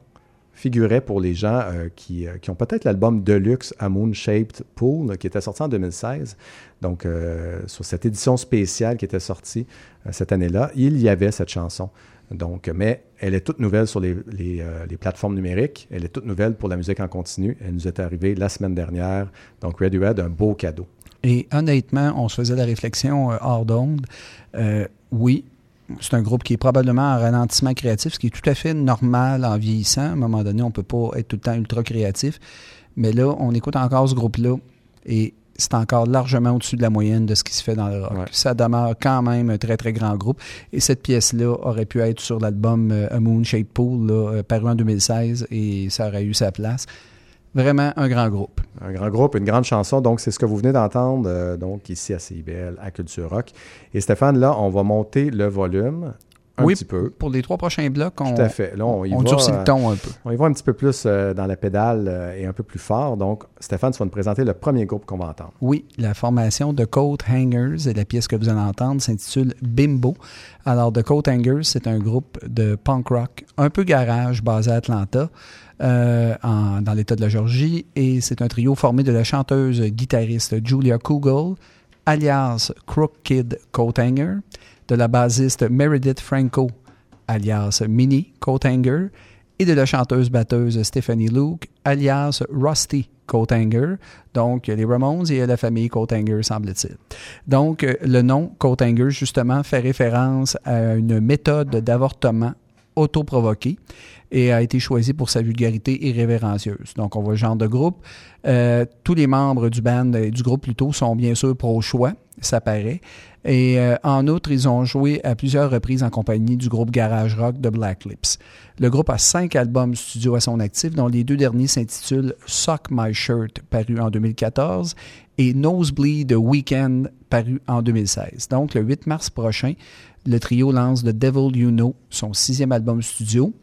S5: figurait pour les gens euh, qui, euh, qui ont peut-être l'album Deluxe A Moon Shaped Pool qui était sorti en 2016. Donc, euh, sur cette édition spéciale qui était sortie cette année-là, il y avait cette chanson. Donc, mais elle est toute nouvelle sur les, les, plateformes numériques. Elle est toute nouvelle pour la musique en continu. Elle nous est arrivée la semaine dernière. Donc, Radiohead, un beau cadeau.
S4: Et honnêtement, on se faisait la réflexion hors d'onde. Oui, c'est un groupe qui est probablement en ralentissement créatif, ce qui est tout à fait normal en vieillissant. À un moment donné, on ne peut pas être tout le temps ultra créatif. Mais là, on écoute encore ce groupe-là et c'est encore largement au-dessus de la moyenne de ce qui se fait dans le rock.
S5: Ouais.
S4: Ça demeure quand même un très, très grand groupe. Et cette pièce-là aurait pu être sur l'album euh, A Moon Shaped Pool, là, euh, paru en 2016, et ça aurait eu sa place. Vraiment un grand groupe.
S5: Un grand groupe, une grande chanson. Donc, c'est ce que vous venez d'entendre euh, donc ici à CIBL, à Culture Rock. Et Stéphane, là, on va monter le volume un
S4: oui,
S5: petit peu.
S4: pour les trois prochains blocs, on,
S5: Tout à fait. Là, on y
S4: on
S5: va,
S4: durcit
S5: euh,
S4: le ton un peu.
S5: On y va un petit peu plus euh, dans la pédale euh, et un peu plus fort. Donc, Stéphane, tu vas nous présenter le premier groupe qu'on va entendre.
S4: Oui, la formation de Coat Hangers et la pièce que vous allez entendre s'intitule Bimbo. Alors, The Coat Hangers, c'est un groupe de punk rock un peu garage basé à Atlanta, euh, dans l'État de la Georgie, et c'est un trio formé de la chanteuse guitariste Julia Kugel, alias Crook Kid Coat Hanger, de la bassiste Meredith Franco, alias Minnie Coat Hanger, et de la chanteuse-batteuse Stephanie Luke, alias Rusty Coathanger. Donc, les Ramones et la famille Coathanger, semble-t-il. Donc, euh, le nom Coathanger, justement, fait référence à une méthode d'avortement autoprovoquée et a été choisi pour sa vulgarité irrévérencieuse. Donc, on voit le genre de groupe. Euh, tous les membres du band, groupe plutôt, sont bien sûr pro-choix, ça paraît. Et euh, en outre, ils ont joué à plusieurs reprises en compagnie du groupe garage rock de Black Lips. Le groupe a cinq albums studio à son actif, dont les deux derniers s'intitulent Sock My Shirt, paru en 2014, et Nosebleed Weekend, paru en 2016. Donc, le 8 mars prochain, le trio lance The Devil You Know, son sixième album studio.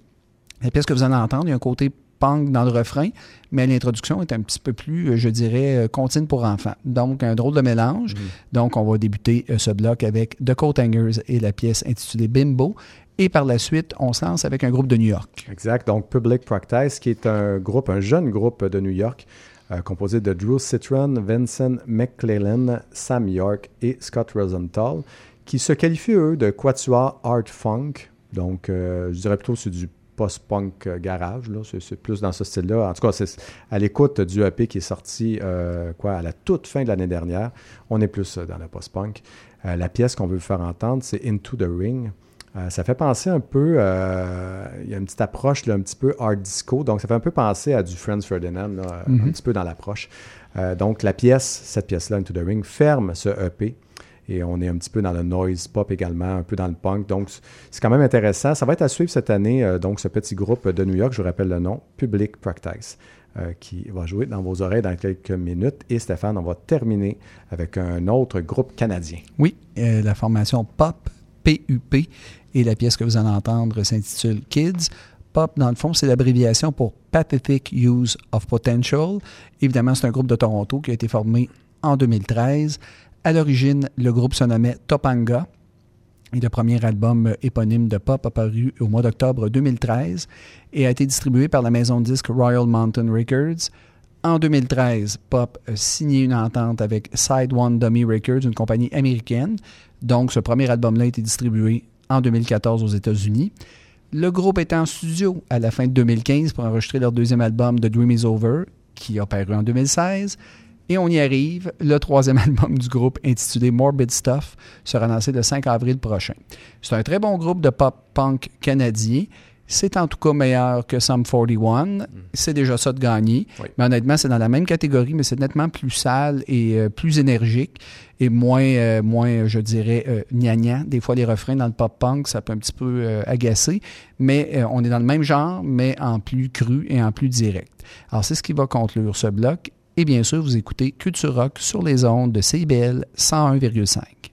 S4: La pièce que vous allez entendre, il y a un côté punk dans le refrain, mais l'introduction est un petit peu plus, euh, je dirais, euh, comptine pour enfants. Donc, un drôle de mélange. Donc, on va débuter euh, ce bloc avec The Coat Hangers et la pièce intitulée Bimbo. Et par la suite, on se lance avec un groupe de New York.
S5: Exact. Donc, Public Practice, qui est un groupe, un jeune groupe de New York, euh, composé de Drew Citron, Vincent McClellan, Sam York et Scott Rosenthal, qui se qualifient, eux, de quatuor art funk. Donc, euh, je dirais plutôt c'est du post-punk euh, garage, là. C'est, plus dans ce style-là. En tout cas, c'est à l'écoute du EP qui est sorti euh, quoi, à la toute fin de l'année dernière. On est plus dans le post-punk. Euh, la pièce qu'on veut vous faire entendre, c'est Into the Ring. Euh, ça fait penser un peu, il y a une petite approche là, un petit peu art disco, donc ça fait un peu penser à du Franz Ferdinand, là, euh, un petit peu dans l'approche. Donc la pièce, cette pièce-là, Into the Ring, ferme ce EP. Et on est un petit peu dans le noise pop également, un peu dans le punk. Donc, c'est quand même intéressant. Ça va être à suivre cette année, euh, donc ce petit groupe de New York, je vous rappelle le nom, Public Practice, euh, qui va jouer dans vos oreilles dans quelques minutes. Et Stéphane, on va terminer avec un autre groupe canadien.
S4: Oui, euh, la formation POP, PUP, et la pièce que vous allez entendre s'intitule Kids. POP, dans le fond, c'est l'abréviation pour Pathetic Use of Potential. Évidemment, c'est un groupe de Toronto qui a été formé en 2013. À l'origine, le groupe se nommait Topanga. Et le premier album euh, éponyme de Pop a paru au mois d'octobre 2013 et a été distribué par la maison de disques Royal Mountain Records. En 2013, Pop a signé une entente avec Side One Dummy Records, une compagnie américaine. Donc, ce premier album-là a été distribué en 2014 aux États-Unis. Le groupe était en studio à la fin de 2015 pour enregistrer leur deuxième album, The Dream Is Over, qui a paru en 2016. Et on y arrive. Le troisième album du groupe, intitulé Morbid Stuff, sera lancé le 5 avril prochain. C'est un très bon groupe de pop-punk canadien.
S12: C'est en tout cas meilleur que Sum 41. C'est déjà ça de gagner. Mais honnêtement, c'est dans la même catégorie, mais c'est nettement plus sale et euh, plus énergique et moins, euh, moins je dirais, euh, gna-gna. Des fois, les refrains dans le pop-punk, ça peut un petit peu euh, agacer. Mais on est dans le même genre, mais en plus cru et en plus direct. Alors, c'est ce qui va conclure ce bloc. Et bien sûr, vous écoutez Culture Rock sur les ondes de CIBL 101,5.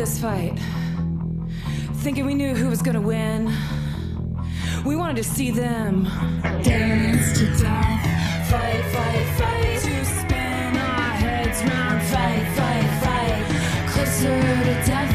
S13: this fight
S8: thinking we knew who was gonna win. We wanted to see them dance to death, fight, fight, fight, to spin our heads round, fight, fight, fight, closer to death.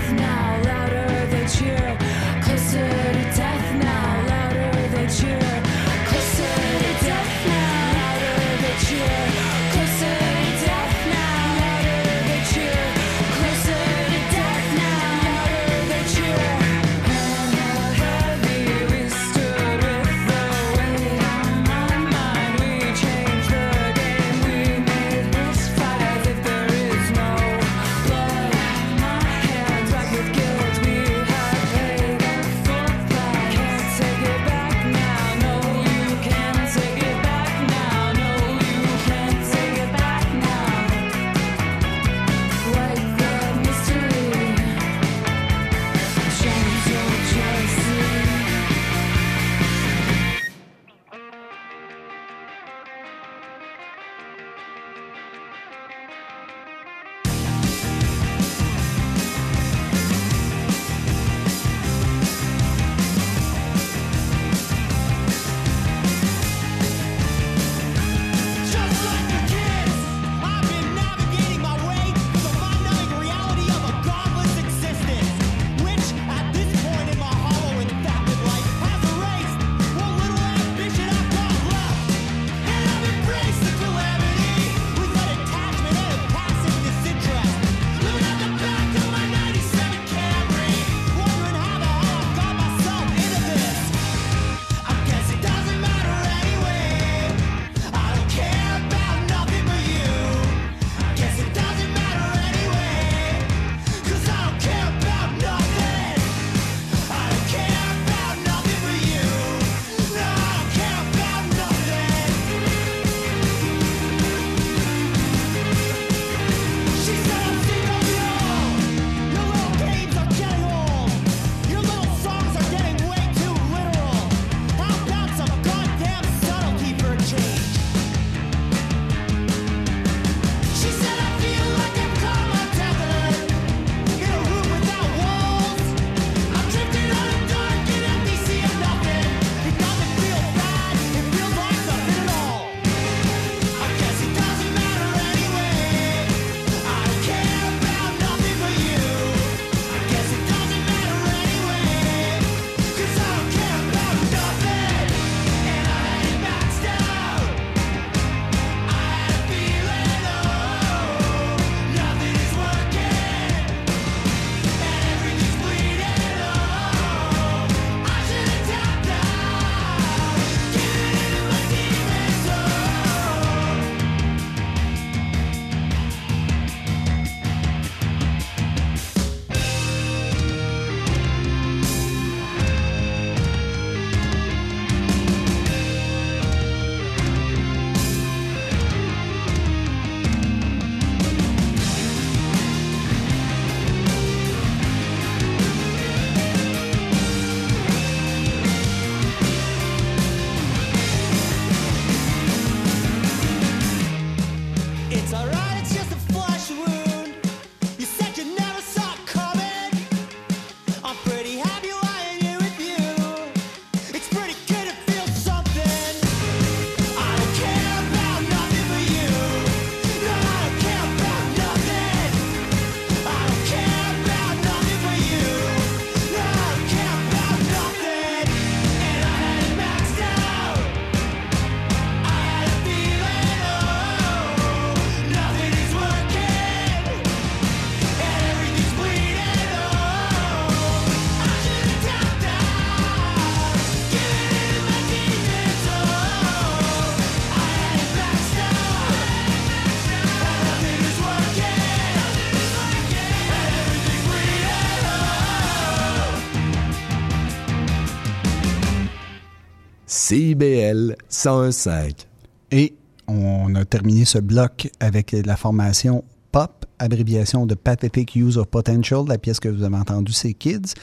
S10: CIBL 1015.
S4: Et on a terminé ce bloc avec la formation POP, abréviation de Pathetic Use of Potential. La pièce que vous avez entendue, c'est Kids.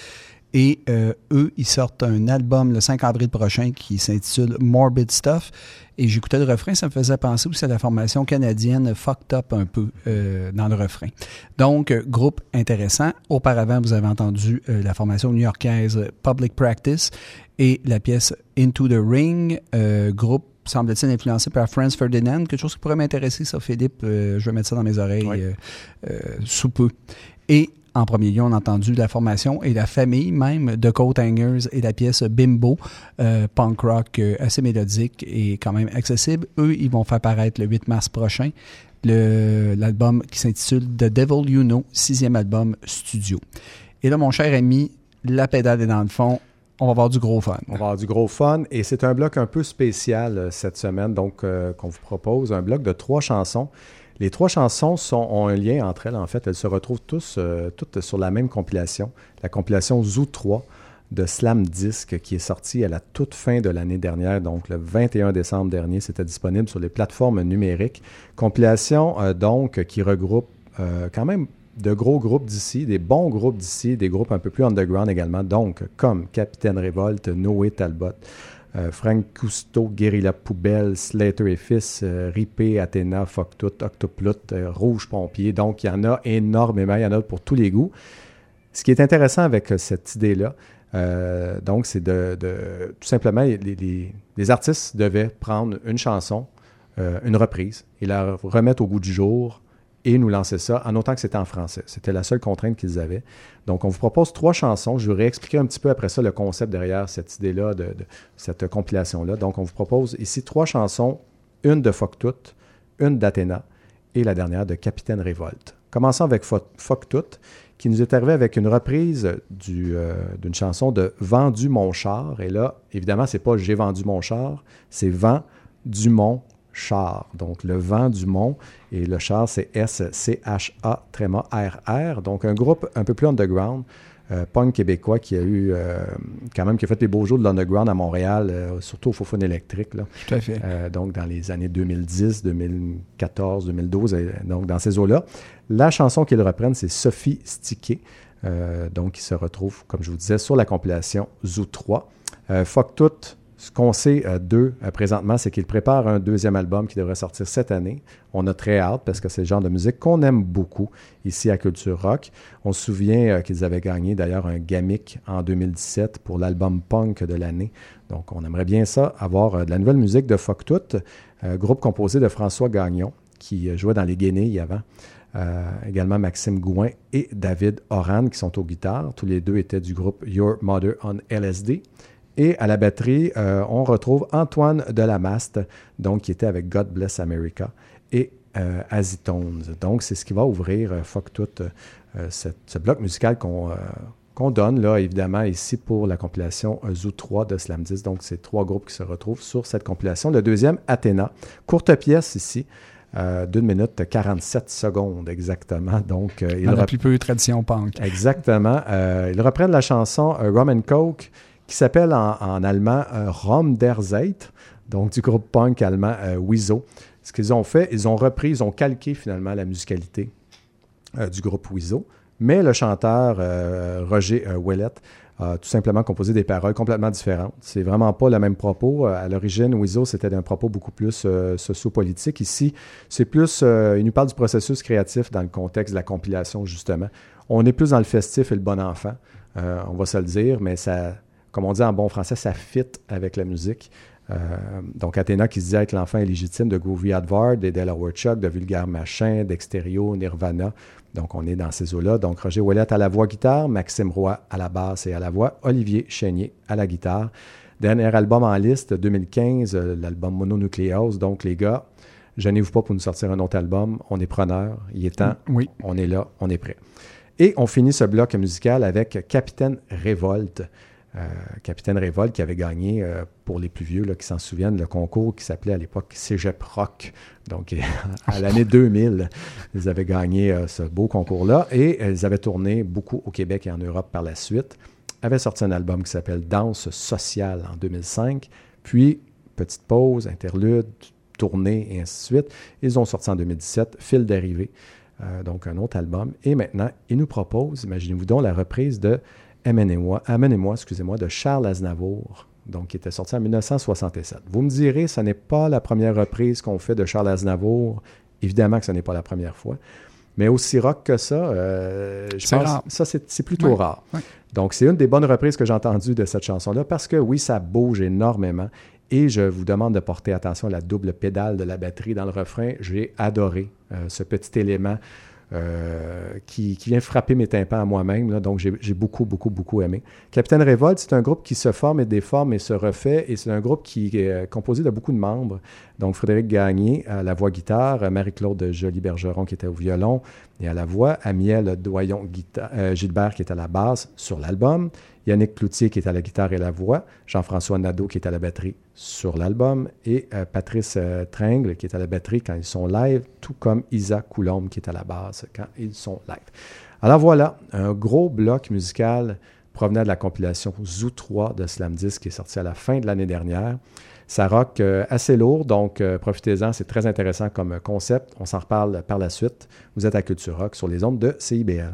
S4: Et euh, eux, ils sortent un album le 5 avril prochain qui s'intitule Morbid Stuff. Et j'écoutais le refrain, ça me faisait penser aussi à la formation canadienne Fucked Up un peu euh, dans le refrain. Donc, groupe intéressant. Auparavant, vous avez entendu euh, la formation new-yorkaise Public Practice et la pièce Into the Ring, euh, groupe semble-t-il influencé par Franz Ferdinand, quelque chose qui pourrait m'intéresser, ça, Philippe. Euh, je vais mettre ça dans mes oreilles euh, sous peu. Et en premier lieu, on a entendu la formation et la famille même de Coat Hangers et la pièce Bimbo, euh, punk rock assez mélodique et quand même accessible. Eux, ils vont faire paraître le 8 mars prochain l'album qui s'intitule The Devil You Know, sixième album studio. Et là, mon cher ami, la pédale est dans le fond. On va avoir du gros fun.
S5: On va avoir du gros fun et c'est un bloc un peu spécial euh, cette semaine, donc euh, qu'on vous propose, un bloc de trois chansons. Les trois chansons ont un lien entre elles, en fait. Elles se retrouvent tous, euh, toutes sur la même compilation, la compilation Zoo 3 de Slam Disc qui est sortie à la toute fin de l'année dernière, donc le 21 décembre dernier. C'était disponible sur les plateformes numériques. Compilation, donc, qui regroupe quand même de gros groupes d'ici, des bons groupes d'ici, des groupes un peu plus underground également, donc comme Capitaine Révolte, Noé Talbot, euh, Frank Cousteau, Guérilla Poubelle, Slater et Fils, euh, Ripé, Athéna, Fuck Tout, Octoplut, euh, Rouge Pompier. Donc, il y en a énormément, il y en a pour tous les goûts. Ce qui est intéressant avec euh, cette idée-là, donc, c'est de, tout simplement, les, artistes devaient prendre une chanson, une reprise, et la remettre au goût du jour et nous lancer ça en autant que c'était en français. C'était la seule contrainte qu'ils avaient. Donc, on vous propose trois chansons. Je vais réexpliquer un petit peu après ça le concept derrière cette idée-là, de, cette compilation-là. Donc, on vous propose ici trois chansons, une de Fuck une d'Athéna et la dernière de Capitaine Révolte. Commençons avec Fuck qui nous est arrivé avec une reprise du, euh, d'une chanson de Vendu mon char. Et là, évidemment, c'est pas J'ai vendu mon char, c'est Vent du mon char. Donc, le vent du mont et le char, c'est S-C-H-A, tréma R-R. Donc, un groupe un peu plus underground, euh, punk québécois qui a eu, euh, quand même, qui a fait les beaux jours de l'underground à Montréal, euh, surtout au Fofone électrique. Là.
S4: Tout à fait.
S5: Donc, dans les années 2010, 2014, 2012, euh, donc dans ces eaux-là. La chanson qu'ils reprennent, c'est Sophie Stiquet, euh, donc qui se retrouve, comme je vous disais, sur la compilation Zoo 3. Euh, Fuck Tout, ce qu'on sait euh, d'eux euh, présentement, c'est qu'ils préparent un deuxième album qui devrait sortir cette année. On a très hâte parce que c'est le genre de musique qu'on aime beaucoup ici à Culture Rock. On se souvient euh, qu'ils avaient gagné d'ailleurs un Gamic en 2017 pour l'album punk de l'année. Donc on aimerait bien ça, avoir de la nouvelle musique de Fuck Tout, euh, groupe composé de François Gagnon qui jouait dans les Guénilles avant. Également Maxime Gouin et David Oran qui sont aux guitares. Tous les deux étaient du groupe Your Mother on LSD. Et à la batterie, euh, on retrouve Antoine Delamaste, donc qui était avec God Bless America, et euh, Azitones. Donc, c'est ce qui va ouvrir euh, Fuck Tout, euh, cette- ce bloc musical qu'on qu'on donne, là, évidemment, ici pour la compilation Zoo 3 de Slam 10. Donc, c'est trois groupes qui se retrouvent sur cette compilation. Le deuxième, Athéna. Courte pièce ici. euh, d'une minute 47 secondes exactement. Donc, euh, il rep-
S4: plus peu tradition punk.
S5: Exactement. Euh, ils reprennent la chanson Rum and Coke qui s'appelle en, allemand euh, Rum der Zeit, donc du groupe punk allemand euh, Wieso. Ce qu'ils ont fait, ils ont repris, ils ont calqué finalement la musicalité euh, du groupe Wieso, mais le chanteur Roger Ouellette a tout simplement composé des paroles complètement différentes. C'est vraiment pas le même propos. À l'origine, Wieso, c'était d'un propos beaucoup plus euh, sociopolitique. Ici, c'est plus, il nous parle du processus créatif dans le contexte de la compilation, justement. On est plus dans le festif et le bon enfant, on va se le dire, mais ça, comme on dit en bon français, ça fit avec la musique. Euh, donc, Athéna qui se disait être l'enfant illégitime de Groovy Advard, des Delaware Chuck, de Vulgaire Machin, d'Extérieur, Nirvana. Donc, on est dans ces eaux-là. Donc, Roger Ouellette à la voix guitare, Maxime Roy à la basse et à la voix, Olivier Chénier à la guitare. Dernier album en liste, 2015, euh, l'album Mononucleose. Donc, les gars, gênez-vous pas pour nous sortir un autre album. On est preneur. Il est temps.
S4: Oui.
S5: On est là. On est prêt. Et on finit ce bloc musical avec Capitaine Révolte. Euh, Capitaine Révolte qui avait gagné, euh, pour les plus vieux qui s'en souviennent, le concours qui s'appelait à l'époque Cégep Rock. Donc, à l'année 2000, ils avaient gagné euh, ce beau concours-là et ils avaient tourné beaucoup au Québec et en Europe par la suite. Avaient sorti un album qui s'appelle Danse sociale en 2005. Puis, petite pause, interlude, tournée et ainsi de suite. Ils ont sorti en 2017 Fil d'arrivée. Donc un autre album. Et maintenant, il nous propose, imaginez-vous donc, la reprise de Amenez-moi, Amenez-moi, excusez-moi, de Charles Aznavour, donc qui était sorti en 1967. Vous me direz, ce n'est pas la première reprise qu'on fait de Charles Aznavour. Évidemment que ce n'est pas la première fois. Mais aussi rock que ça, euh, je
S4: C'est
S5: pense
S4: rare.
S5: ça, c'est c'est plutôt rare. Donc, c'est une des bonnes reprises que j'ai entendues de cette chanson-là parce que oui, ça bouge énormément. Et je vous demande de porter attention à la double pédale de la batterie dans le refrain. J'ai adoré euh, ce petit élément euh, qui, vient frapper mes tympans à moi-même. donc, j'ai beaucoup, beaucoup, beaucoup aimé. Capitaine Révolte, c'est un groupe qui se forme et déforme et se refait. Et c'est un groupe qui est euh, composé de beaucoup de membres. Donc, Frédéric Gagné à la voix guitare, euh, Marie-Claude Joly-Bergeron qui était au violon et à la voix, Amiel Doyon guita- euh, qui est à la basse sur l'album, Yannick Cloutier qui est à la guitare et la voix, Jean-François Nadeau qui est à la batterie sur l'album et euh, Patrice euh, Tringle qui est à la batterie quand ils sont live, tout comme Isa Coulombe qui est à la basse quand ils sont live. Alors voilà, un gros bloc musical provenant de la compilation Zoo 3 de Slam 10 qui est sorti à la fin de l'année dernière. Ça rock euh, assez lourd, donc profitez-en, c'est très intéressant comme concept. On s'en reparle par la suite. Vous êtes à Culture Rock sur les ondes de CIBL.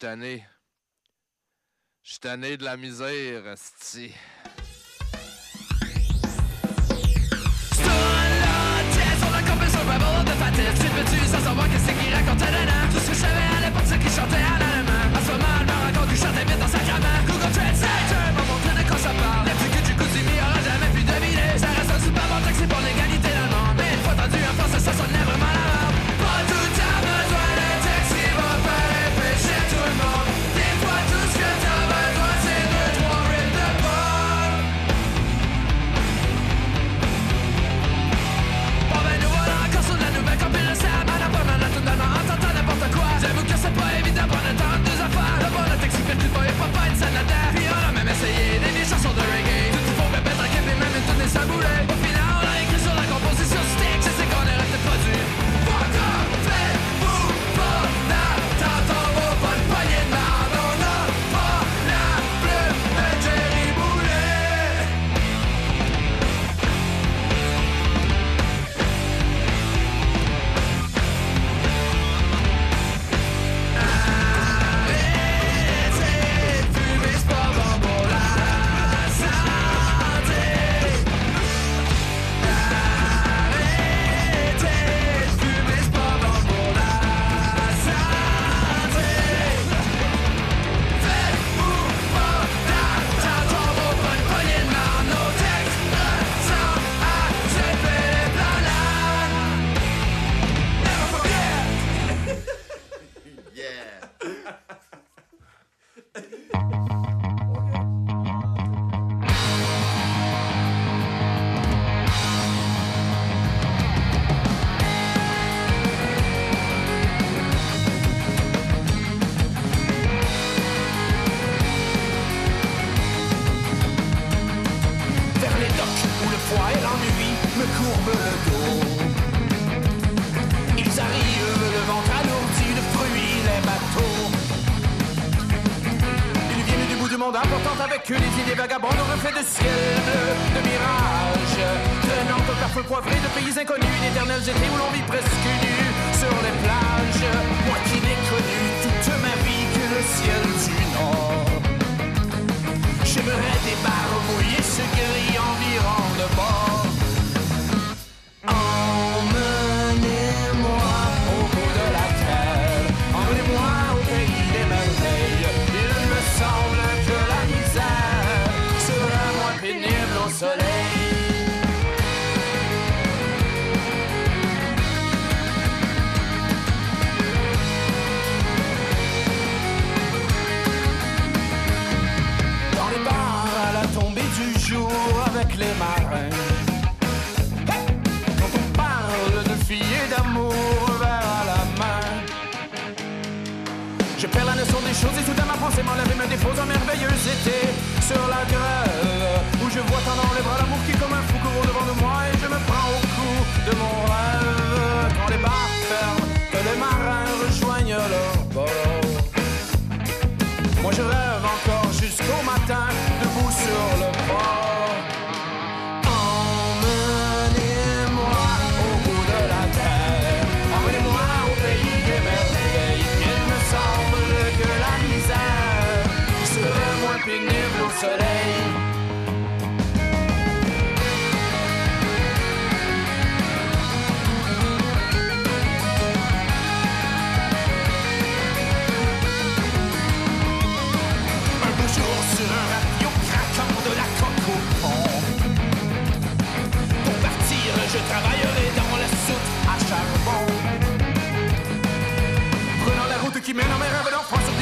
S14: Suis tanné. Je suis tanné de la misère, Asti.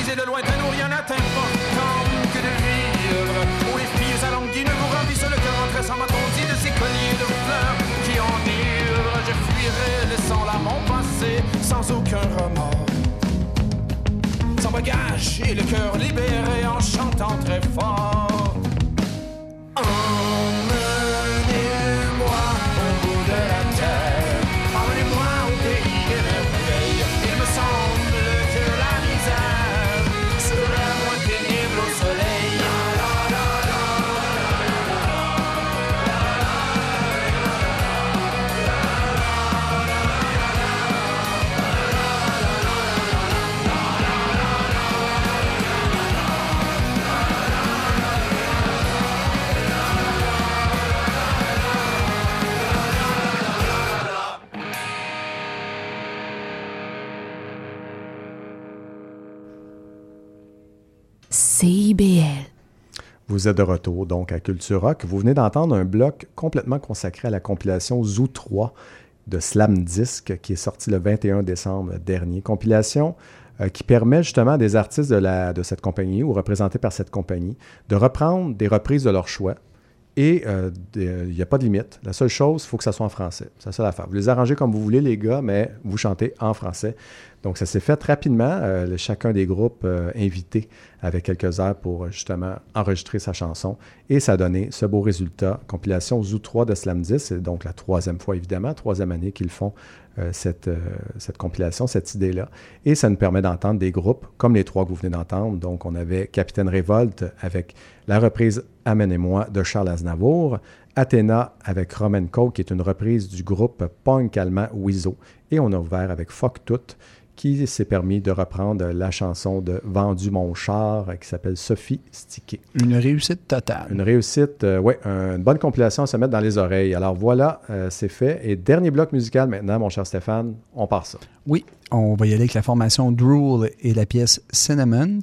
S14: Des îles lointaines où rien n'atteint important que de vivre. Où les filles à langue ne vous remplissent le cœur en tressant ma de ces colliers de fleurs qui enivrent. Je fuirai laissant là mon passé sans aucun remords sans bagage et le cœur libéré en chantant très fort.
S5: Vous êtes de retour donc à Culture Rock. Vous venez d'entendre un bloc complètement consacré à la compilation Zoo 3 de Slam Disc qui est sorti le 21 décembre dernier. Compilation euh, qui permet justement à des artistes de, cette compagnie ou représentés par cette compagnie de reprendre des reprises de leur choix. Et euh, il n'y a pas de limite. La seule chose, il faut que ça soit en français. C'est la seule. Vous les arrangez comme vous voulez, les gars, mais vous chantez en français. Donc, ça s'est fait rapidement. Euh, chacun des groupes euh, invités avait quelques heures pour euh, justement enregistrer sa chanson. Et ça a donné ce beau résultat. Compilation Zoo 3 de Slam 10. C'est donc la troisième fois, évidemment, troisième année qu'ils font cette, cette compilation, cette idée-là. Et ça nous permet d'entendre des groupes comme les trois que vous venez d'entendre. Donc, on avait Capitaine Révolte avec la reprise Amenez-moi de Charles Aznavour, Athéna avec Roman Coke, qui est une reprise du groupe punk allemand Weezo. Et on a ouvert avec Fuck Tout, qui s'est permis de reprendre la chanson de Vendu mon char, euh, qui s'appelle Sophie Stické.
S4: Une réussite totale.
S5: Une réussite, euh, oui, une bonne compilation à se mettre dans les oreilles. Alors voilà, euh, c'est fait. Et dernier bloc musical maintenant, mon cher Stéphane, on part ça.
S4: Oui, on va y aller avec la formation Drool et la pièce Cinnamon.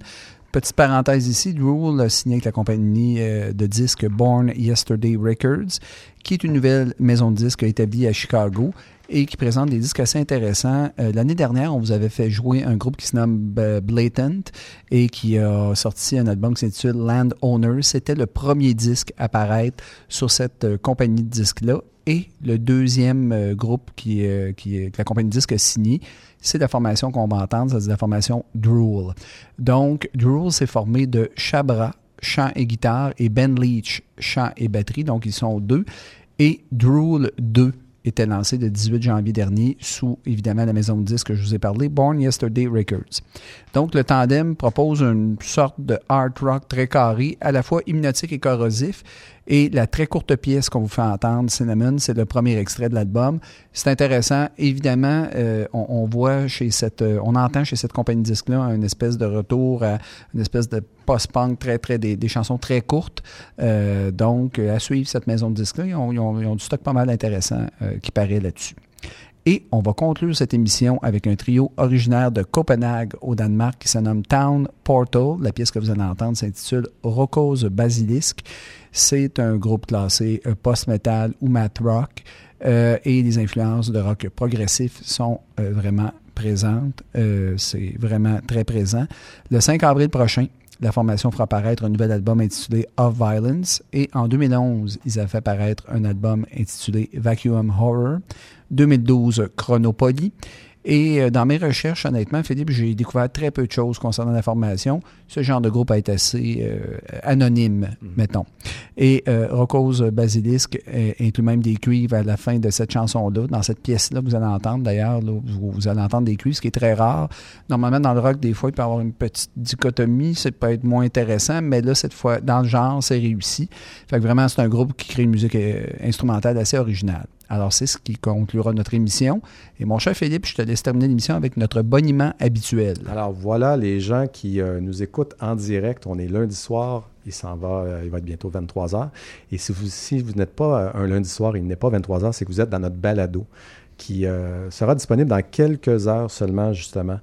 S4: Petite parenthèse ici, Drool a signé avec la compagnie de disques Born Yesterday Records, qui est une nouvelle maison de disques établie à Chicago et qui présente des disques assez intéressants. Euh, L'année dernière, on vous avait fait jouer un groupe qui se nomme euh, Blatant et qui a sorti un album qui s'intitule Land Owner. C'était le premier disque à apparaître sur cette euh, compagnie de disques-là. Et le deuxième groupe qui, qui, que la compagnie de disques a signé, c'est la formation qu'on va entendre, c'est la formation Drool. Donc, Drool s'est formé de Chabra, chant et guitare, et Ben Leach, chant et batterie. Donc, ils sont deux. Et Drool 2 était lancé le 18 janvier dernier sous, évidemment, la maison de disques que je vous ai parlé, Born Yesterday Records. Donc, le tandem propose une sorte de art rock très carré, à la fois hypnotique et corrosif. Et la très courte pièce qu'on vous fait entendre, Cinnamon, c'est le premier extrait de l'album. C'est intéressant. Évidemment, euh, on, voit chez cette, euh, on entend chez cette compagnie de disques-là une espèce de retour à une espèce de post-punk très, très, des, chansons très courtes. Euh, donc, à suivre cette maison de disques-là, ils ils ils ont du stock pas mal intéressant qui paraît là-dessus. Et on va conclure cette émission avec un trio originaire de Copenhague au Danemark qui se nomme Town Portal. La pièce que vous allez entendre s'intitule Rocose Basilisk. C'est un groupe classé euh, post-metal ou math rock euh, et les influences de rock progressif sont euh, vraiment présentes. C'est vraiment très présent. Le 5 avril prochain, la formation fera paraître un nouvel album intitulé Of Violence et en 2011, ils avaient fait paraître un album intitulé Vacuum Horror. 2012, Chronopoly. Et euh, dans mes recherches, honnêtement, Philippe, j'ai découvert très peu de choses concernant la formation. Ce genre de groupe est assez euh, anonyme, mettons. Et euh, Rocose Basilisk inclut même des cuivres à la fin de cette chanson-là. Dans cette pièce-là, vous allez entendre d'ailleurs, là, vous, vous allez entendre des cuivres, ce qui est très rare. Normalement, dans le rock, des fois, il peut y avoir une petite dichotomie. Ça peut être moins intéressant, mais là, cette fois, dans le genre, c'est réussi. Fait que vraiment, c'est un groupe qui crée une musique euh, instrumentale assez originale. Alors, c'est ce qui conclura notre émission. Et mon cher Philippe, je te laisse terminer l'émission avec notre boniment habituel.
S5: Alors voilà, les gens qui euh, nous écoutent en direct, on est lundi soir, il s'en va, euh, il va être bientôt 23 h Et si vous, n'êtes pas euh, un lundi soir, il n'est pas 23 h c'est que vous êtes dans notre balado qui sera disponible dans quelques heures seulement, justement,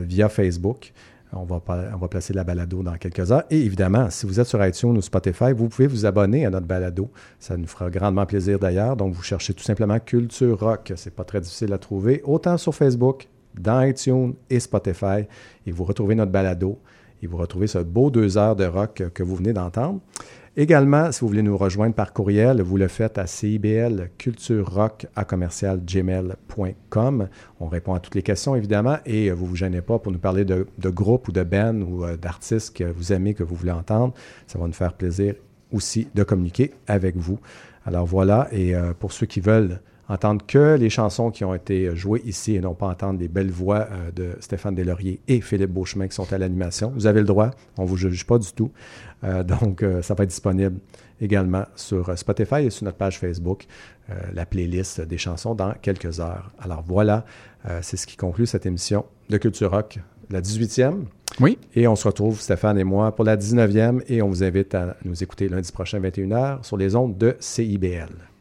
S5: via Facebook. On va, placer la balado dans quelques heures. Et évidemment, si vous êtes sur iTunes ou Spotify, vous pouvez vous abonner à notre balado. Ça nous fera grandement plaisir d'ailleurs. Donc, vous cherchez tout simplement Culture Rock. C'est pas très difficile à trouver, autant sur Facebook, dans iTunes et Spotify. Et vous retrouvez notre balado. Et vous retrouvez ce beau deux heures de rock que vous venez d'entendre. Également, si vous voulez nous rejoindre par courriel, vous le faites à CIBL Culture Rock à. On répond à toutes les questions, évidemment, et vous ne vous gênez pas pour nous parler de, de groupes ou de bands ou euh, d'artistes que vous aimez, que vous voulez entendre. Ça va nous faire plaisir aussi de communiquer avec vous. Alors voilà, et euh, pour ceux qui veulent entendre que les chansons qui ont été jouées ici et non pas entendre les belles voix euh, de Stéphane Deslauriers et Philippe Beauchemin qui sont à l'animation. Vous avez le droit, on ne vous juge pas du tout. Euh, donc, euh, ça va être disponible également sur Spotify et sur notre page Facebook, la playlist des chansons dans quelques heures. Alors voilà, c'est ce qui conclut cette émission de Culture Rock, la 18e.
S4: Oui.
S5: Et on se retrouve, Stéphane et moi, pour la 19e et on vous invite à nous écouter lundi prochain, 21h, sur les ondes de CIBL.